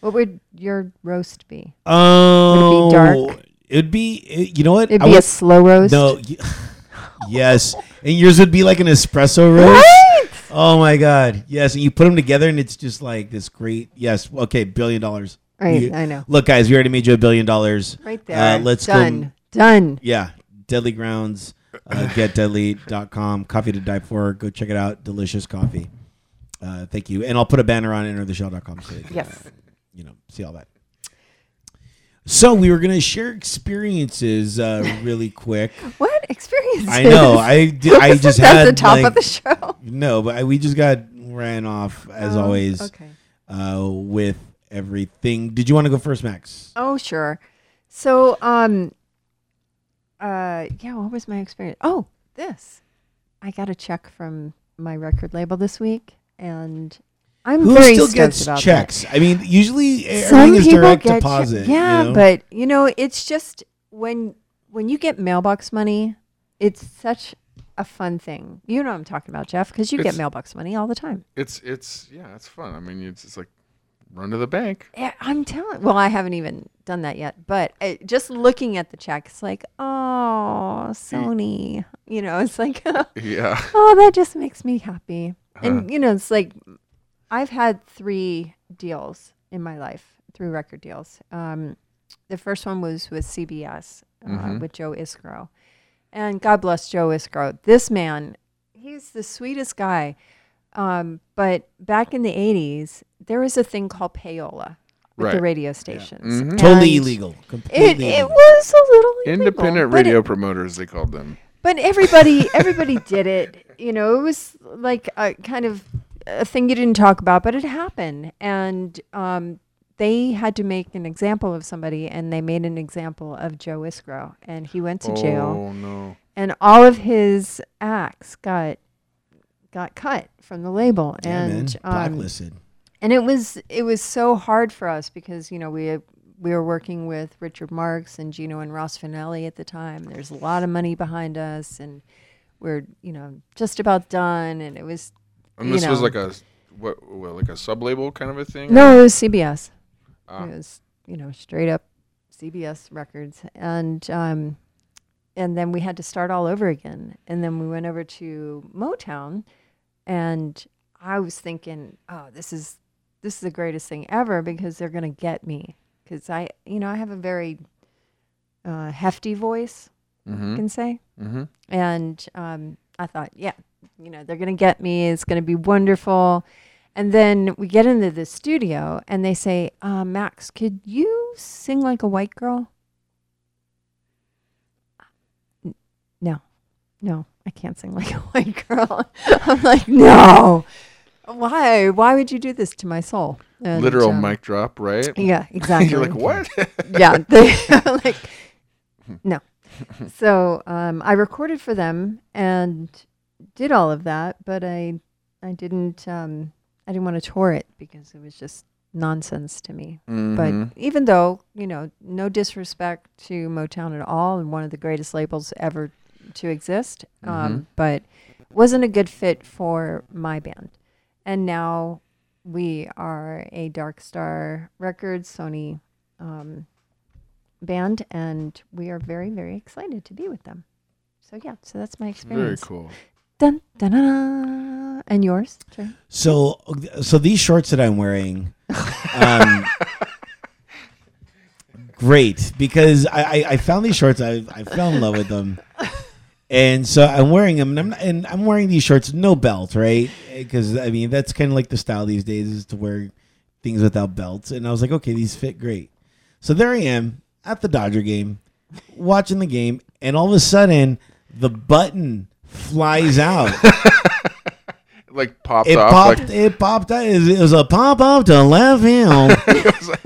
What would your roast be? oh would it be dark? It'd be it- you know what It'd I be a slow roast. no y- yes and yours would be like an espresso roast Right? oh my god yes and you put them together and it's just like this great yes okay billion dollars Right. You- I know. look guys we already made you a billion dollars Right there. uh, let's go Done. Done. yeah deadly grounds uh, getdeadly.com coffee to die for go check it out delicious coffee uh, thank you and i'll put a banner on entertheshell.com so you can, Yes. uh, you know see all that so we were going to share experiences uh, really quick What experiences? i know i did, i just had the top like, of the show. no but I, we just got ran off as Oh, always Okay. uh, with everything did you want to go first max Oh, sure. So, um, uh, yeah, what was my experience? Oh, this. I got a check from my record label this week, and I'm who very still gets about that. checks i mean usually Some everything is direct get che- deposit you yeah, know? but you know, it's just when when you get mailbox money, it's such a fun thing. You know what I'm talking about, Jeff, because you get mailbox money all the time. It's it's yeah, it's fun. I mean, it's, it's like run to the bank. Yeah, I'm telling. Well, I haven't even done that yet, but uh, just looking at the check, it's like, oh, Sony. You know, it's like, Yeah. oh, that just makes me happy. And you know, it's like, I've had three deals in my life, three record deals. Um, the first one was with CBS uh, Mhm. with Joe Isgro, and God bless Joe Isgro. This man, he's the sweetest guy. Um, but back in the '80s, there was a thing called payola with the radio stations. Mhm. totally illegal. It, Completely it illegal. was a little illegal, Independent radio it- promoters, they called them. but everybody everybody did it you know it was like a kind of a thing you didn't talk about but it happened and um, they had to make an example of somebody and they made an example of joe isgro and he went to jail Oh no. and all of his acts got got cut from the label Yeah, man. and um, Blacklisted. and it was it was so hard for us because you know we we were working with Richard Marx and Gino and Ross Vannelli at the time. There's a lot of money behind us, and we're you know just about done. And it was And this was like a what, what like a sub label kind of a thing. no, it was CBS. Ah. It was you know straight up CBS records, and um, and then we had to start all over again. And then we went over to Motown, and I was thinking, oh, this is this is the greatest thing ever because they're gonna get me because I you know I have a very uh, hefty voice, I Mm-hmm. can say, Mm-hmm. and um, I thought, yeah, you know, they're gonna get me. It's gonna be wonderful. And then we get into the studio, and they say, uh, "Max, could you sing like a white girl?" No, no, I can't sing like a white girl. I'm like, no, Why? Why would you do this to my soul? And, Literal um, mic drop, right? Yeah, exactly. You're like, what? yeah, they like no. So um, I recorded for them and did all of that, but I I didn't um, I didn't want to tour it because it was just nonsense to me. Mhm. But even though you know, no disrespect to Motown at all, and one of the greatest labels ever to exist, um, but wasn't a good fit for my band. And now we are a Dark Star Records Sony um, band, and we are very, very excited to be with them. So yeah, so that's my experience. Very cool. Dun, dun, dun, dun. And yours? Trey? So, so these shorts that I'm wearing, um, great because I, I, I found these shorts. I, I fell in love with them, and so I'm wearing them, and I'm not, and I'm wearing these shorts no belt, right? Because I mean that's kind of like the style these days is to wear things without belts, and I was like, okay, these fit great. So there I am at the Dodger game, watching the game, and all of a sudden the button flies out. Like popped It off. popped. Like, it popped. out. It was a pop up to left field,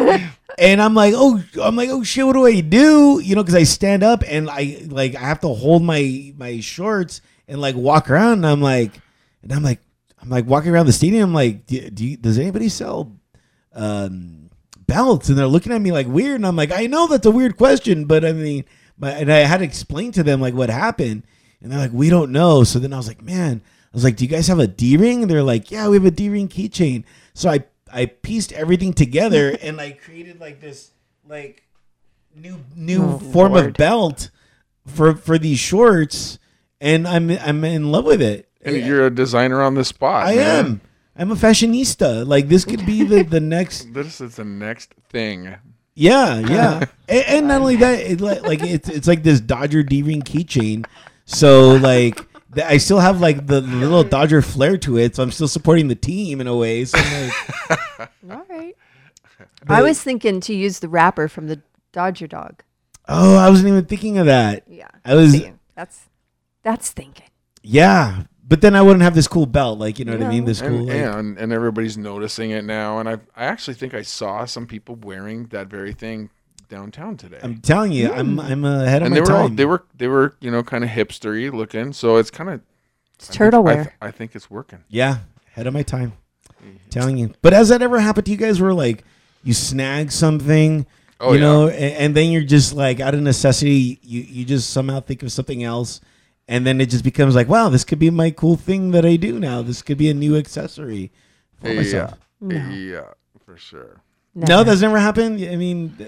and I'm like, oh, I'm like, oh shit, what do I do? You know, because I stand up and I like I have to hold my my shorts and like walk around, and I'm like, and I'm like, I'm like walking around the stadium. I'm like, do, do you, does anybody sell um, belts? And they're looking at me like weird, and I'm like, I know that's a weird question, but I mean, my, and I had to explain to them like what happened, and they're like, we don't know. So then I was like, man. I was like, "Do you guys have a D ring?" And they're like, "Yeah, we have a D ring keychain." So I I pieced everything together and I created like this like new new Oh, form of belt for for these shorts, and I'm I'm in love with it. and you're a designer on the spot. I man. am. I'm a fashionista. Like this could be the the next. This is the next thing. Yeah, yeah. and, and not only that, it, li- like it's it's like this Dodger D ring keychain. So like. th- I still have like the little Dodger flair to it, so I'm still supporting the team in a way. So I'm like, All right. I was thinking to use the wrapper from the Dodger dog. Oh, I wasn't even thinking of that. Yeah. I was, See, that's that's thinking. yeah, but then I wouldn't have this cool belt, like you know what I mean. This cool, And, like, yeah, and, and everybody's noticing it now. And I I actually think I saw some people wearing that very thing downtown today. I'm telling you, I'm I'm ahead of and my they were all, time. they were they were you know kind of hipstery looking. So it's kind of It's turtle I, wear. th- I think it's working. yeah, ahead of my time. Mm-hmm. telling you. But has that ever happened to you guys? Where like you snag something, Oh, you yeah. know, and, and then you're just like out of necessity, you you just somehow think of something else. And then it just becomes like, wow, this could be my cool thing that I do now. This could be a new accessory for Yeah, myself. No. yeah, for sure. No, that's never happened. I mean, uh,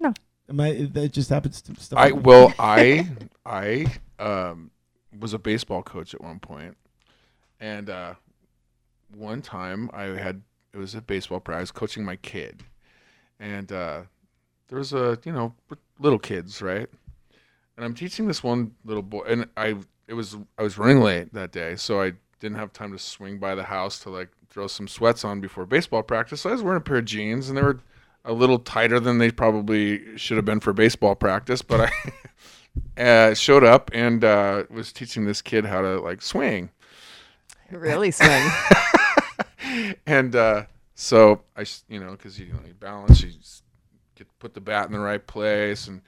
No. Am I? That just happens to stuff. I like- well, I I um, was a baseball coach at one point, and uh, one time I had it was a baseball practice, I was coaching my kid, and uh, there was a you know little kids right, and I'm teaching this one little boy, and I it was I was running late that day, so I didn't have time to swing by the house to like throw some sweats on before baseball practice. So I was wearing a pair of jeans, and they were a little tighter than they probably should have been for baseball practice, but I uh, showed up and uh, was teaching this kid how to like swing. really swing. And uh, so I, you know, because you know you balance, you get put the bat in the right place and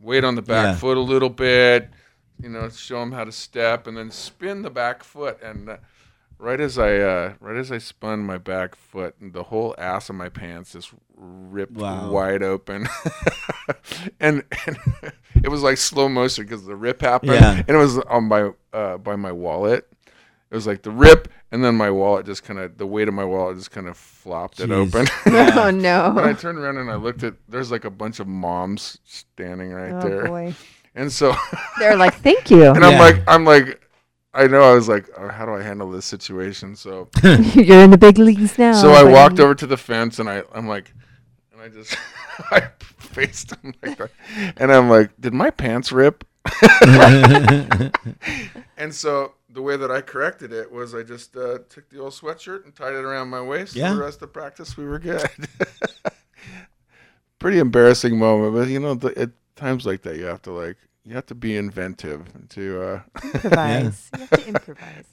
wait on the back Yeah. foot a little bit. You know, show him how to step and then spin the back foot. And uh, right as I, uh, right as I spun my back foot, the whole ass of my pants just ripped Wow. wide open. and, and it was like slow motion because the rip happened, Yeah. and it was on my uh, by my wallet. It was like the rip, and then my wallet just kind of the weight of my wallet just kind of flopped it Jeez. open. oh no! And I turned around and I looked at there's like a bunch of moms standing right Oh there, boy. and so They're like, thank you. and I'm like I'm like I know I was like oh, how do I handle this situation? So You're in the big leagues now. so I walked over to the fence and I I'm like and I just I faced him like that, and I'm like did my pants rip? And so the way that I corrected it was I just uh, took the old sweatshirt and tied it around my waist. Yeah. For the rest of practice, we were good. Pretty embarrassing moment, but you know, the, at times like that, you have to like you have to be inventive to. Uh, improvise. You have to improvise.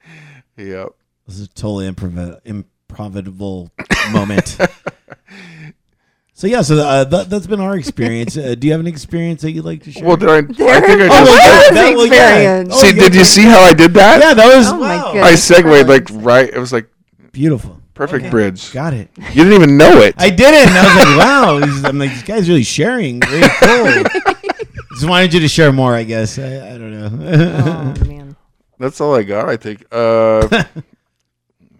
yep. This is a totally improv- improvisable moment. So yeah, so uh, that, that's been our experience. Uh, do you have an experience that you'd like to share? Well, did I? I think I just. Oh, that- that- well, yeah. experience. Oh, see, yeah, did you see how I did that? Yeah, that was Oh my wow. goodness. I segued like right. It was like beautiful. perfect Okay. bridge. Got it. You didn't even know it. I didn't. I was like, wow. This- I'm like, this guy's really sharing. Very cool. Just wanted you to share more, I guess. I, I don't know. Oh man. That's all I got. I think. Uh,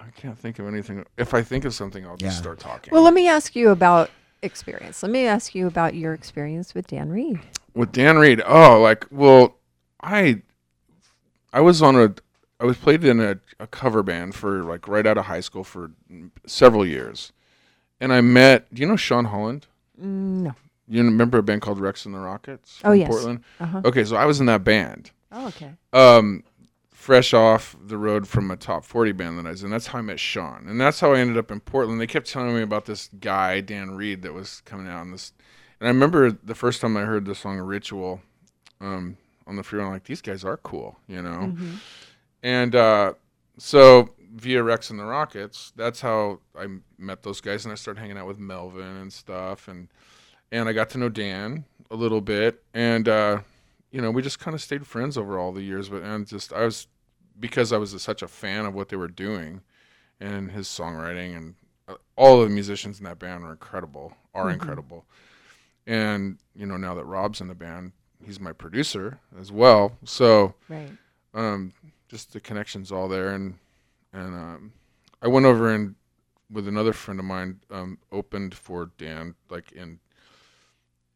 I can't think of anything. If I think of something, I'll just Yeah. start talking. Well, let me ask you about experience. Let me ask you about your experience with Dan Reed. with Dan Reed. Oh, like well, I I was on a I was played in a, a cover band for like right out of high school for several years, and I met. Do you know Sean Holland? Mm, no. You remember a band called Rex and the Rockets? Oh, yes. Portland. Uh-huh. Okay, so I was in that band. Oh, okay. Um, fresh off the road from a top 40 band that I was in. That's how I met Sean. And that's how I ended up in Portland. They kept telling me about this guy, Dan Reed, that was coming out. And, this, and I remember the first time I heard the song Ritual um, on the freeway, I'm like, these guys are cool, you know? Mm-hmm. And uh, so via Rex and the Rockets, that's how I met those guys. And I started hanging out with Melvin and stuff. And, and I got to know Dan a little bit. And, uh, you know, we just kind of stayed friends over all the years. But and just I was because I was such a fan of what they were doing and his songwriting and uh, all of the musicians in that band are incredible, are incredible. And you know, now that Rob's in the band, he's my producer as well. So Right. um, just the connections all there, and and um, I went over and with another friend of mine um, opened for Dan like in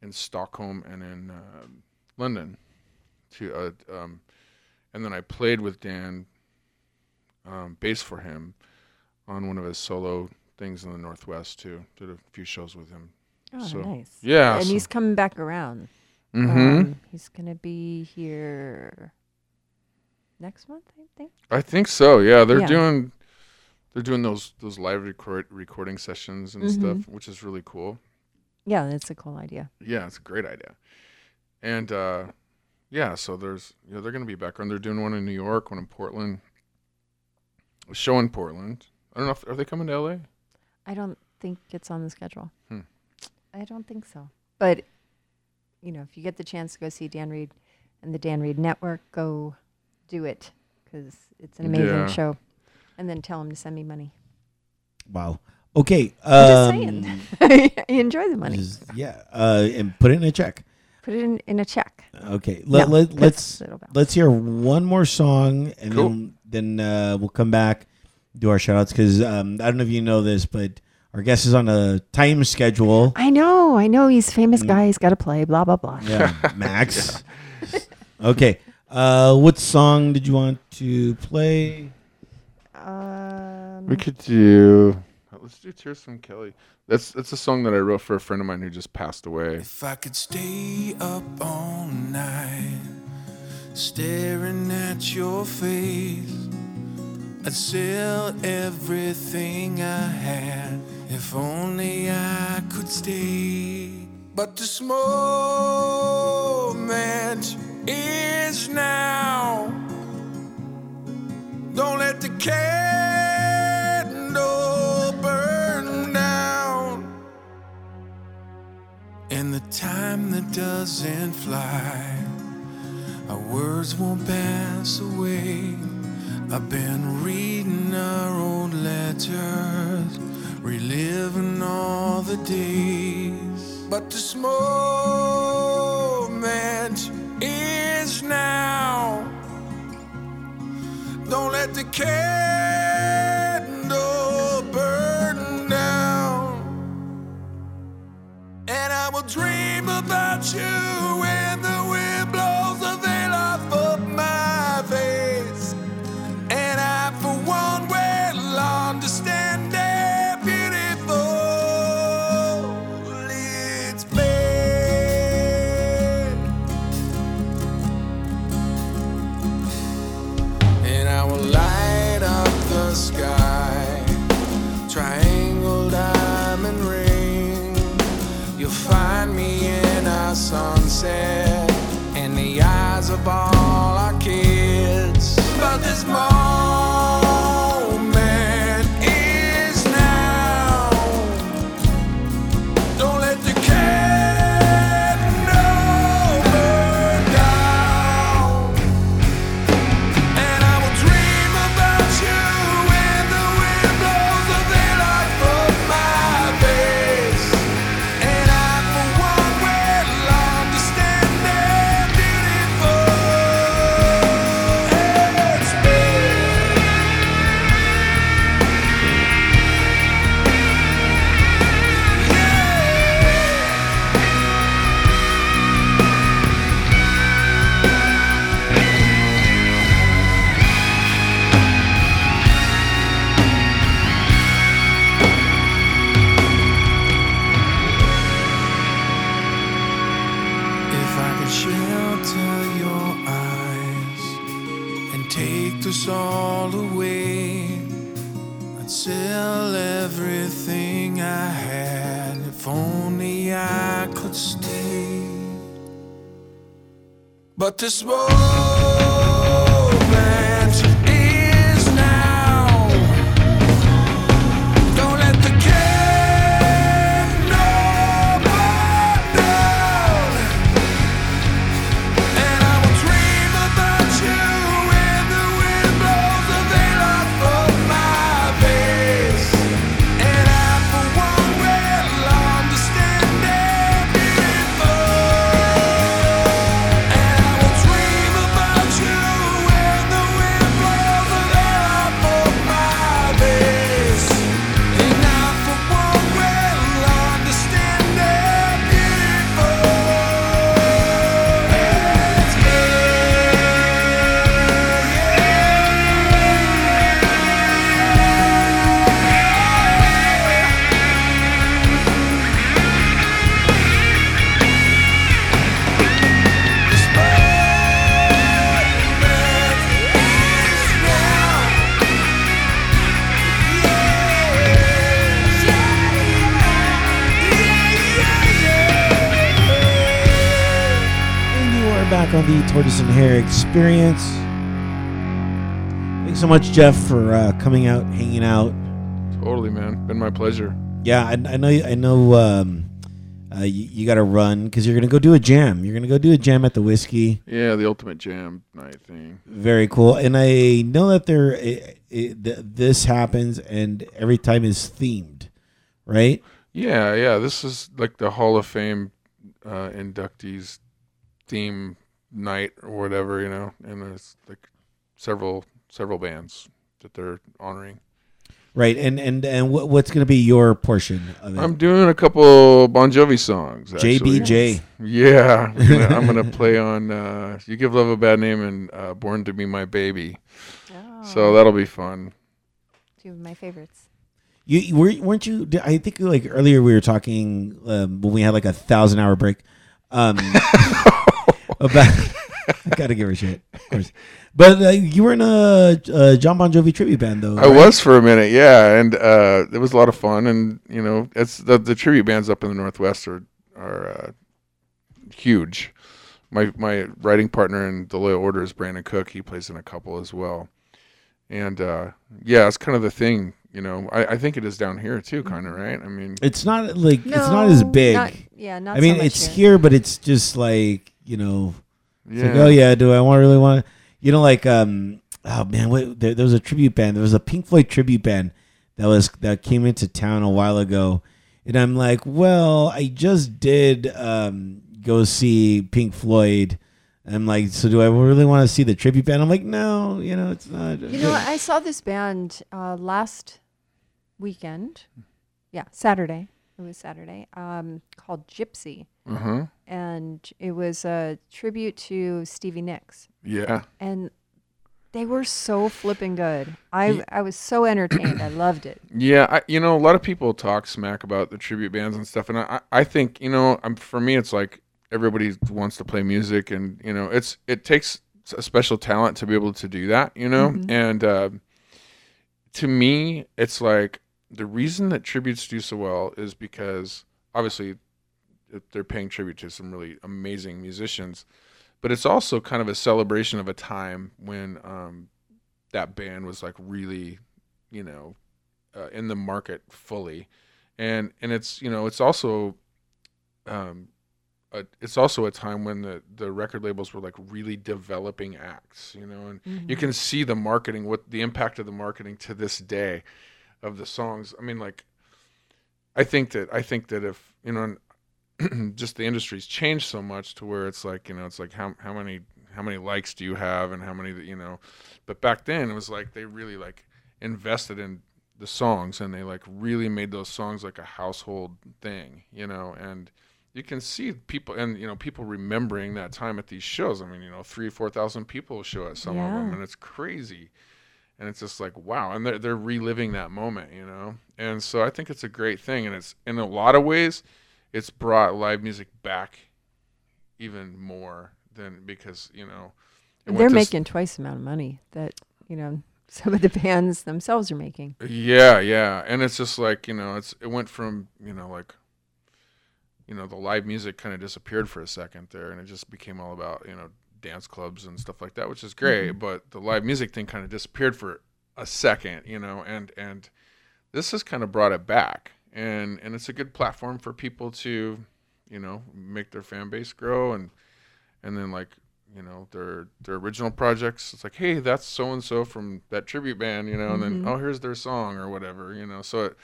in Stockholm and in uh, London, to uh, um, and then I played with Dan um, bass for him on one of his solo things in the Northwest too. Did a few shows with him. Oh, So, nice. yeah, And so- he's coming back around. hmm Um, he's gonna be here next month, I think. I think so. Yeah, they're Yeah. doing they're doing those those live record recording sessions and Mm-hmm. stuff, which is really cool. Yeah, that's a cool idea. Yeah, it's a great idea. And uh, yeah, so there's you know they're going to be back on. They're doing one in New York, one in Portland. A show in Portland. I don't know if are they coming to LA. I don't think it's on the schedule. Hmm. I don't think so. But you know, if you get the chance to go see Dan Reed and the Dan Reed Network, go do it because it's an amazing Yeah. show. And then tell him to send me money. Wow. Okay. I'm just Um, saying, enjoy the money. just- yeah. Uh, and put it in a check. Put it in, in a check. Okay. Let, No, let, 'cause let's let's hear one more song and Cool. then then uh, we'll come back do our shout outs because um, I don't know if you know this, but our guest is on a time schedule. I know, I know. He's a famous guy. He's got to play. Blah blah blah. Mm. Yeah, Max. Okay. Uh, what song did you want to play? Um, We could do. Let's do Tears from Kelly. That's that's a song that I wrote for a friend of mine who just passed away. If I could stay up all night, staring at your face, I'd sell everything I had if only I could stay. But this moment is now. Don't let the candle And the time that doesn't fly, our words won't pass away. I've been reading our old letters, reliving all the days. But this moment is now. Don't let the candle will dream about you But this moment the Tortoise and Hare experience. Thanks so much, Jeff, for uh, coming out, hanging out. Totally, man. Been my pleasure. Yeah, I, I know. I know. Um, uh, you, you got to run because you're gonna go do a jam. You're gonna go do a jam at the whiskey. Yeah, the ultimate jam night thing. Very cool. And I know that there it, it, th- this happens, and every time is themed, right? Yeah, yeah. This is like the Hall of Fame uh, inductees theme night or whatever, you know. And there's like several several bands that they're honoring. Right. And and and what, what's gonna be your portion of it? I'm doing a couple Bon Jovi songs. Actually. JBJ. Yeah, I'm gonna, I'm gonna play on uh, "You Give Love a Bad Name" and uh, "Born to Be My Baby." So that'll be fun. Two of my favorites. You, you were, weren't you? I think like earlier we were talking um, when we had like a thousand hour break um, about. I gotta give her shit, of course. But uh, you were in a, a Jon Bon Jovi tribute band, though. I right? was for a minute, yeah, and uh, it was a lot of fun. And you know, it's the the tribute bands up in the Northwest are are uh, huge. My my writing partner in the Loyal Order is Brandon Cook. He plays in a couple as well. And uh, yeah, it's kind of the thing. You know, I, I think it is down here too, kind of right. I mean, It's not like it's not as big. not- yeah, not I mean, so much it's here. here, but it's just like you know. It's yeah, like, oh yeah, do I want really want? to? You know, like um, oh man, what, there, there was a tribute band. There was a Pink Floyd tribute band that was that came into town a while ago, and I'm like, well, I just did um go see Pink Floyd. I'm like, so do I really want to see the tribute band? I'm like, no, you know, it's not. You know, I saw this band uh, last weekend. Yeah, Saturday. It was Saturday. Um, called Gypsy, huh, and it was a tribute to Stevie Nicks. yeah. And they were so flipping good. I I was so entertained. I loved it. Yeah, I, you know, a lot of people talk smack about the tribute bands and stuff, and I, I think, you know, um for me, it's like everybody wants to play music, and you know, it's it takes a special talent to be able to do that, you know, and uh, to me, it's like the reason that tributes do so well is because obviously they're paying tribute to some really amazing musicians, but it's also kind of a celebration of a time when um, that band was like really, you know, uh, in the market fully, and and it's you know it's also, um, a, it's also a time when the the record labels were like really developing acts, you know, and you can see the marketing, what the impact of the marketing to this day, of the songs. I mean, like, I think that I think that if you know, just the industry's changed so much to where it's like you know, it's like how how many how many likes do you have and how many that you know, but back then it was like they really like invested in the songs and they like really made those songs like a household thing, you know, and you can see people and you know people remembering that time at these shows. I mean, you know, three four thousand people show at some of them, and it's crazy. And it's just like wow, and they're they're reliving that moment, you know. And so I think it's a great thing, and it's in a lot of ways, it's brought live music back even more than because you know They're went to s- making twice the amount of money that you know some of the bands themselves are making. Yeah, yeah, and it's just like you know, it's it went from you know like, you know, the live music kind of disappeared for a second there, and it just became all about you know dance clubs and stuff like that, which is great. But the live music thing kind of disappeared for a second, you know, and and this has kind of brought it back, and and it's a good platform for people to, you know, make their fan base grow and and then like you know their their original projects it's like hey that's so and so from that tribute band you know and then oh here's their song or whatever you know so it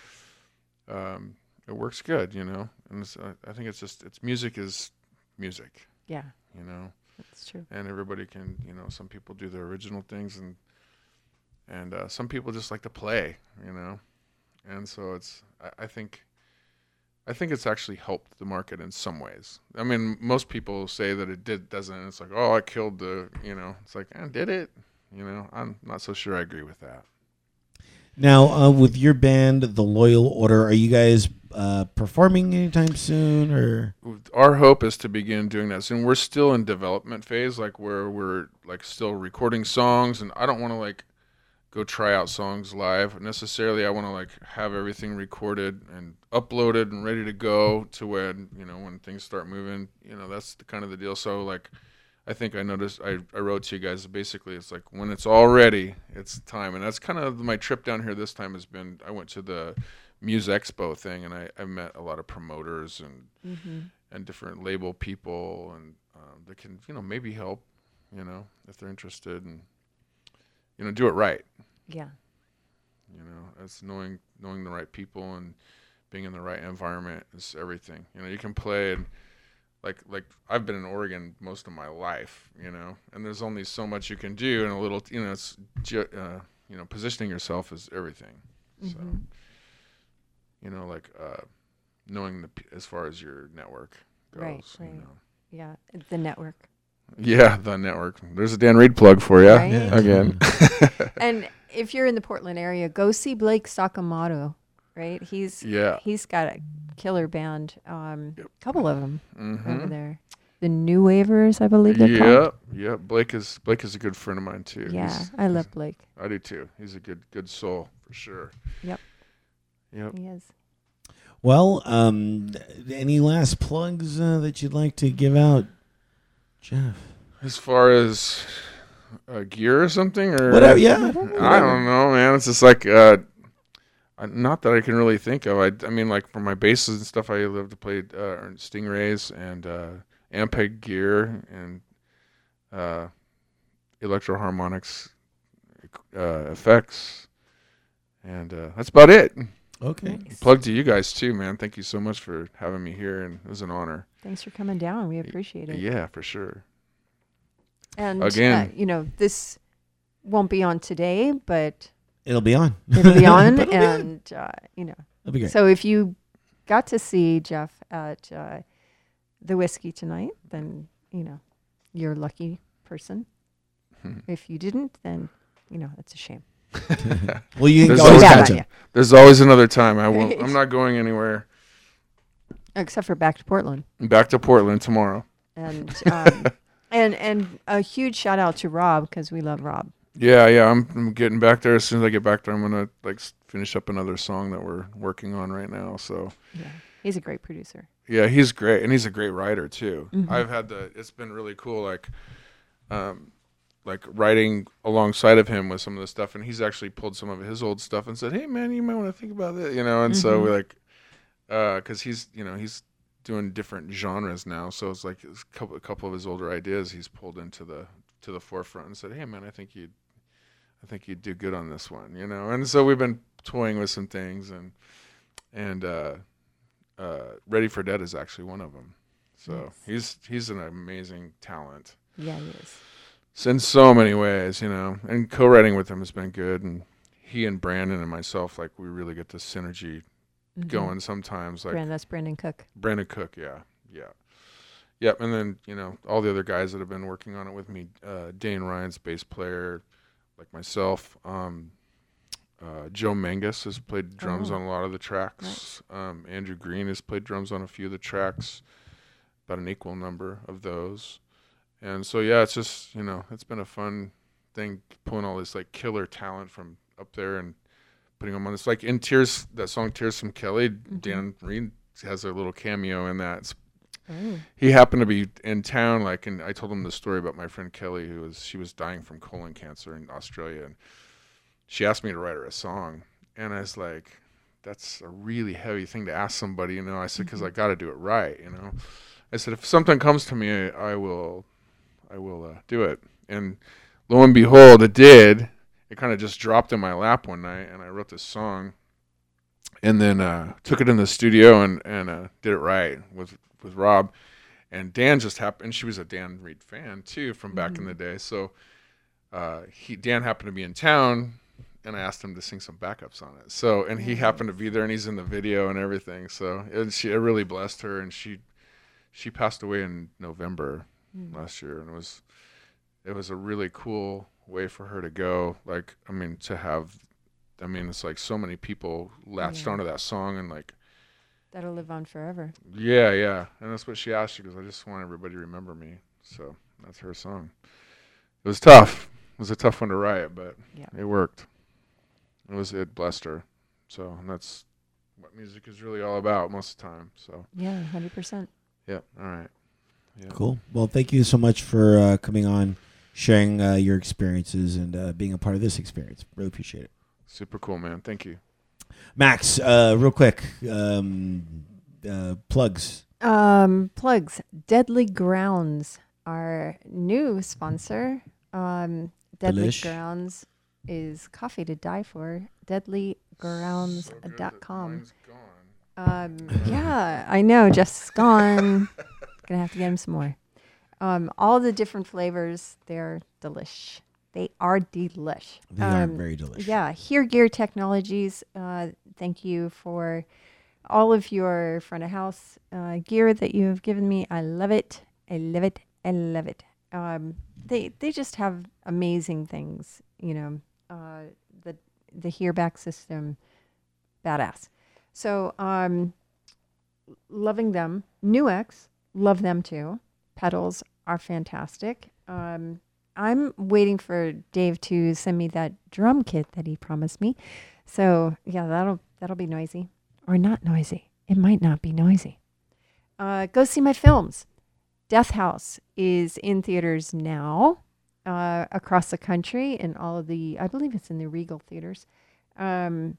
um it works good you know and I think it's just it's music is music Yeah, you know that's true. and everybody can you know some people do their original things and and uh, some people just like to play you know and so it's I, I think I think it's actually helped the market in some ways. I mean, most people say that it did doesn't. It's like, oh, I killed the, you know. It's like, eh, did it? You know, I'm not so sure I agree with that. Now, uh, with your band, the Loyal Order, are you guys uh, performing anytime soon, or Our hope is to begin doing that soon. We're still in development phase, like where we're like still recording songs, and I don't want to like go try out songs live necessarily. I want to like have everything recorded and uploaded and ready to go to when you know when things start moving. You know, that's the kind of the deal. So like. I think I noticed I, I wrote to you guys basically it's like when it's all ready, it's time. And that's kind of my trip down here this time has been I went to the Muse Expo thing and I, I met a lot of promoters and Mm-hmm. and different label people and um, that can you know maybe help you know if they're interested and you know do it right. Yeah, you know it's knowing knowing the right people and being in the right environment is everything. You know you can play and like like I've been in Oregon most of my life you know and there's only so much you can do and a little you know it's uh, you know positioning yourself is everything. So you know like uh knowing the as far as your network goes Right, you know. yeah. The network. Yeah, the network. There's a Dan Reed plug for you Right? Yeah. again. and if you're in the Portland area, go see Blake Sakamoto. Right, he's yeah. he's got a killer band. Um, couple of them over hmm there. The New Wavers, I believe they're called. Yep. Yep. Blake is Blake is a good friend of mine too. Yeah, He's- I love Blake. I do too. He's a good good soul for sure. Yep. Yep. He is. well, um, any last plugs uh, that you'd like to give out, Jeff? As far as uh, gear or something or Whatever, yeah. I don't know, man. It's just like uh, not that I can really think of. I, I mean, like for my basses and stuff, I love to play uh, Stingrays and uh, Ampeg gear and uh, Electro-Harmonix uh, effects, and uh, that's about it. Okay. Nice. Plug to you guys too, man. Thank you so much for having me here, and it was an honor. Thanks for coming down. We appreciate it. Yeah, for sure. And Again. uh, you know, this won't be on today, but It'll be on. it'll be on, it'll be on. and uh, you know, It'll be great. so if you got to see Jeff at uh, the whiskey tonight, then you know you're a lucky person. Hmm. if you didn't, then you know that's a shame. well, you can There's always always catch him. There's always another time. I won't. I'm not going anywhere. Except for back to Portland, back to Portland tomorrow. and um, and and a huge shout out to Rob because we love Rob. Yeah, yeah. I'm, I'm getting back there. As soon as I get back there, I'm gonna like finish up another song that we're working on right now. So Yeah, he's a great producer. yeah, he's great, and he's a great writer too. Mhm. I've had the. It's been really cool. Like, um, like writing alongside of him with some of the stuff, and he's actually pulled some of his old stuff and said, "Hey, man, you might want to think about that," you know. And so Mhm. we like, uh, because he's you know he's doing different genres now, so it's like a couple a couple of his older ideas he's pulled into the to the forefront and said, "Hey, man, I think you'd, I think you'd do good on this one," you know. And so we've been toying with some things, and and uh, uh, Ready for Dead is actually one of them. So Nice. he's he's an amazing talent Yeah, he is. In so many ways, you know. And co-writing with him has been good, and he and Brandon and myself, like we really get the synergy Mhm. going. Sometimes, like Brand, that's Brandon Cook. Brandon Cook, yeah, yeah, yep. And then you know all the other guys that have been working on it with me, uh, Dane Ryan's bass player, like myself. Um, uh, Joe Mangus has played drums Oh. on a lot of the tracks. Um, Andrew Green has played drums on a few of the tracks. about an equal number of those. And so yeah, it's just you know it's been a fun thing pulling all this like killer talent from up there and putting them on this like in Tears that song Tears from Kelly. Mm-hmm. Dan Reed has a little cameo in that. It's oh. he happened to be in town like and i told him the story about my friend kelly who was she was dying from colon cancer in australia and she asked me to write her a song. And i was like that's a really heavy thing to ask somebody you know? I said because mm-hmm. i got to do it right you know? I said if something comes to me i, I will i will uh, do it and lo and behold it did it kind of just dropped in my lap one night and i wrote this song and then uh, took it in the studio and and uh, did it right with with Rob, and Dan just happened. She was a Dan Reed fan too from back in the day. So uh, he Dan happened to be in town, and I asked him to sing some backups on it. So and he happened to be there, and he's in the video and everything. So it, she it really blessed her, and she she passed away in November Mm. last year, and it was it was a really cool way for her to go. Like I mean to have. I mean, it's like so many people latched Yeah. onto that song and like That'll live on forever. yeah, yeah, and that's what she asked. She goes, "I just want everybody to remember me." So that's her song. It was tough. It was a tough one to write, but Yeah. it worked. It was it blessed her. So and that's what music is really all about most of the time. So Yeah, hundred percent. yeah, all right. Yeah. Cool. Well, thank you so much for uh, coming on, sharing uh, your experiences, and uh, being a part of this experience. Really appreciate it. Super cool, man. Thank you. Max, uh, real quick, um, uh, plugs. Um, plugs. Deadly Grounds, our new sponsor. Um, Deadly Delish. Grounds is coffee to die for. Deadlygrounds.com. Mine's. Um, yeah, I know. Jeff's gone. Gonna have to get him some more. Um, all the different flavors, they're delish. They are delish. They are Um, very delicious. Yeah, Here Gear Technologies. Uh, thank you for all of your front of house uh, gear that you have given me. I love it. I love it. I love it. Um, they they just have amazing things. You know, uh, the the Hear Back system, badass. So um, loving them. NUX, love them too. Pedals are fantastic. Um, I'm waiting for Dave to send me that drum kit that he promised me. So yeah, that'll that'll be noisy or not noisy. It might not be noisy. Uh, go see my films. Death House is in theaters now uh, across the country in all of the. I believe it's in the Regal theaters. Um,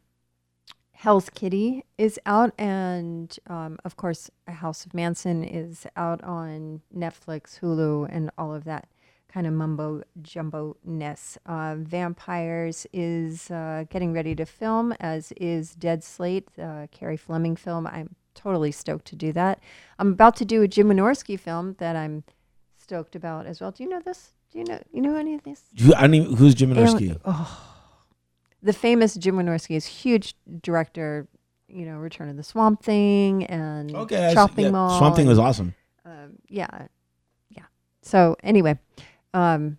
Hell's Kitty is out, and um, of course, House of Manson is out on Netflix, Hulu, and all of that kind of mumbo jumbo ness. Uh, Vampires is uh, getting ready to film, as is Dead Slate, uh, Carrie Fleming film. I'm totally stoked to do that. I'm about to do a Jim Wynorski film that I'm stoked about as well. Do you know this? Do you know you know any of this? Who, I don't even, who's Jim? Alien- Oh, the famous Jim Wynorski is huge director. You know, Return of the Swamp Thing and Okay, yeah, Mall. Swamp Thing was awesome. um, yeah, yeah. So anyway, um,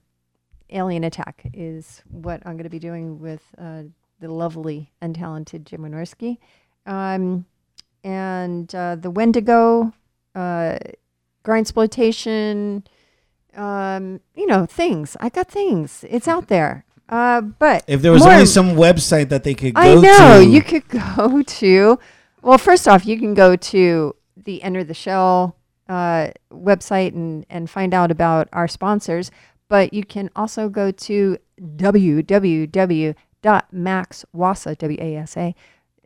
Alien Attack is what I'm going to be doing with uh, the lovely and talented Jim Wynorski, um, and uh, the Wendigo, uh, Grindsploitation, um, you know, things. I got things. It's out there. Uh, but If there was more- only some website that they could go I know to, you could go to. Well, first off, you can go to the Enter the Shell uh, website and and find out about our sponsors. But you can also go to www.maxwasa w a s a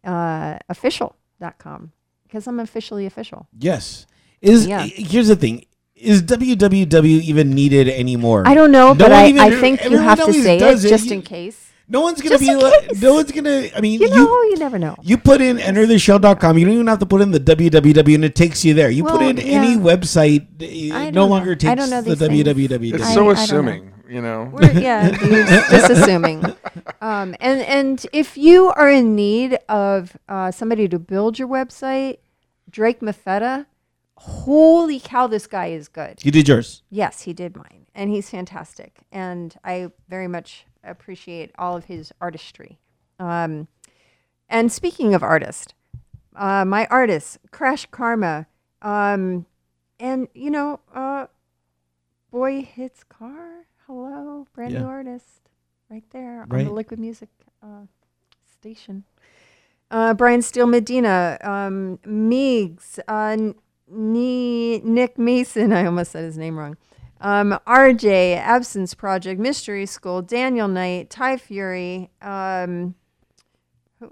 uh, official.com because I'm officially official. yes. Is Yeah. here's the thing: is www even needed anymore? I don't know, No but one I, even- I think you everyone have to always say it does it. just in case. No one's gonna Just be. like- No one's gonna. I mean, You you know, you never know. You put in entertheshell.com. You don't even have to put in the www and it takes you there. You put Well, in any website, I it don't no know. longer I takes don't know the these things. www. It's so I don't know. assuming, you know. We're, yeah, you're just assuming. Um, and and if you are in need of uh, somebody to build your website, Drake Mafetta, holy cow, this guy is good. You did yours. Yes, he did mine, and he's fantastic. And I very much appreciate all of his artistry. Um, and speaking of artist, uh, my artist, Crash Karma, um, and you know, uh, boy hits car. Hello, brand Yeah. new artist, right there on Right. the Liquid Music uh, station. Uh, Brian Steele Medina, um, Meigs, uh, Nick Mason. I almost said his name wrong. Um, RJ, Absence Project, Mystery School, Daniel Knight, Ty Fury, um, uh,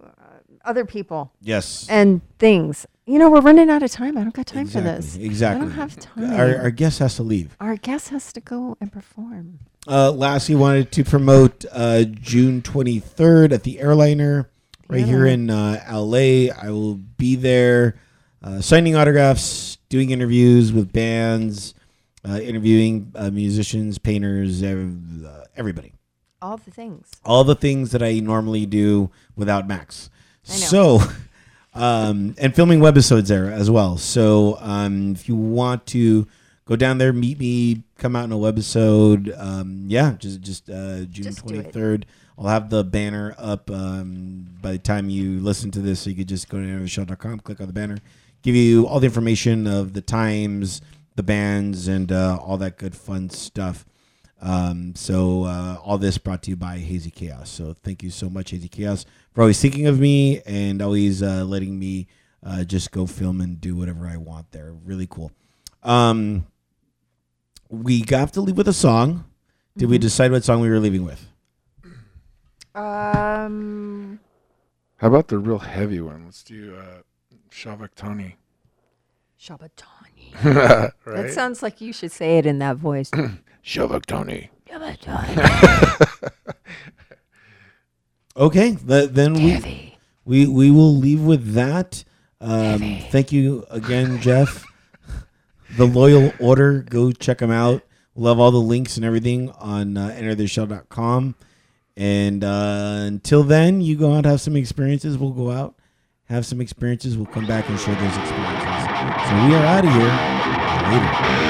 other people Yes. and things. You know, we're running out of time. I don't got time exactly. for this. Exactly. I don't have time. Our, our guest has to leave. Our guest has to go and perform. Uh, lastly, wanted to promote uh, June 23rd at the Airliner right here in uh, LA. I will be there uh, signing autographs, doing interviews with bands, uh, interviewing uh, musicians, painters, uh, everybody. All the things. All the things that I normally do without Max. So, um, and filming webisodes there as well. So, um, if you want to go down there, meet me, come out in a webisode, um, yeah, just just uh, June twenty third. I'll have the banner up um, by the time you listen to this, so you could just go to interviewshow.com, click on the banner, give you all the information of the times, the bands, and uh, all that good fun stuff. Um, so uh, all this brought to you by Hazy Chaos. So thank you so much, Hazy Chaos, for always thinking of me and always uh, letting me uh, just go film and do whatever I want there. Really cool. Um, we have to leave with a song. Did we decide what song we were leaving with? Um, How about the real heavy one? Let's do uh, Shavak Tony. Shabatani. right? That sounds like you should say it in that voice. Shavak Tony. Okay, th- then we we we will leave with that. Um, thank you again, Jeff. the Loyal Order, go check them out. We'll all the links and everything on uh, entertheshell.com. And uh, until then, you go out have some experiences. We'll go out, have some experiences. We'll come back and share those experiences. So we are out of here. Later.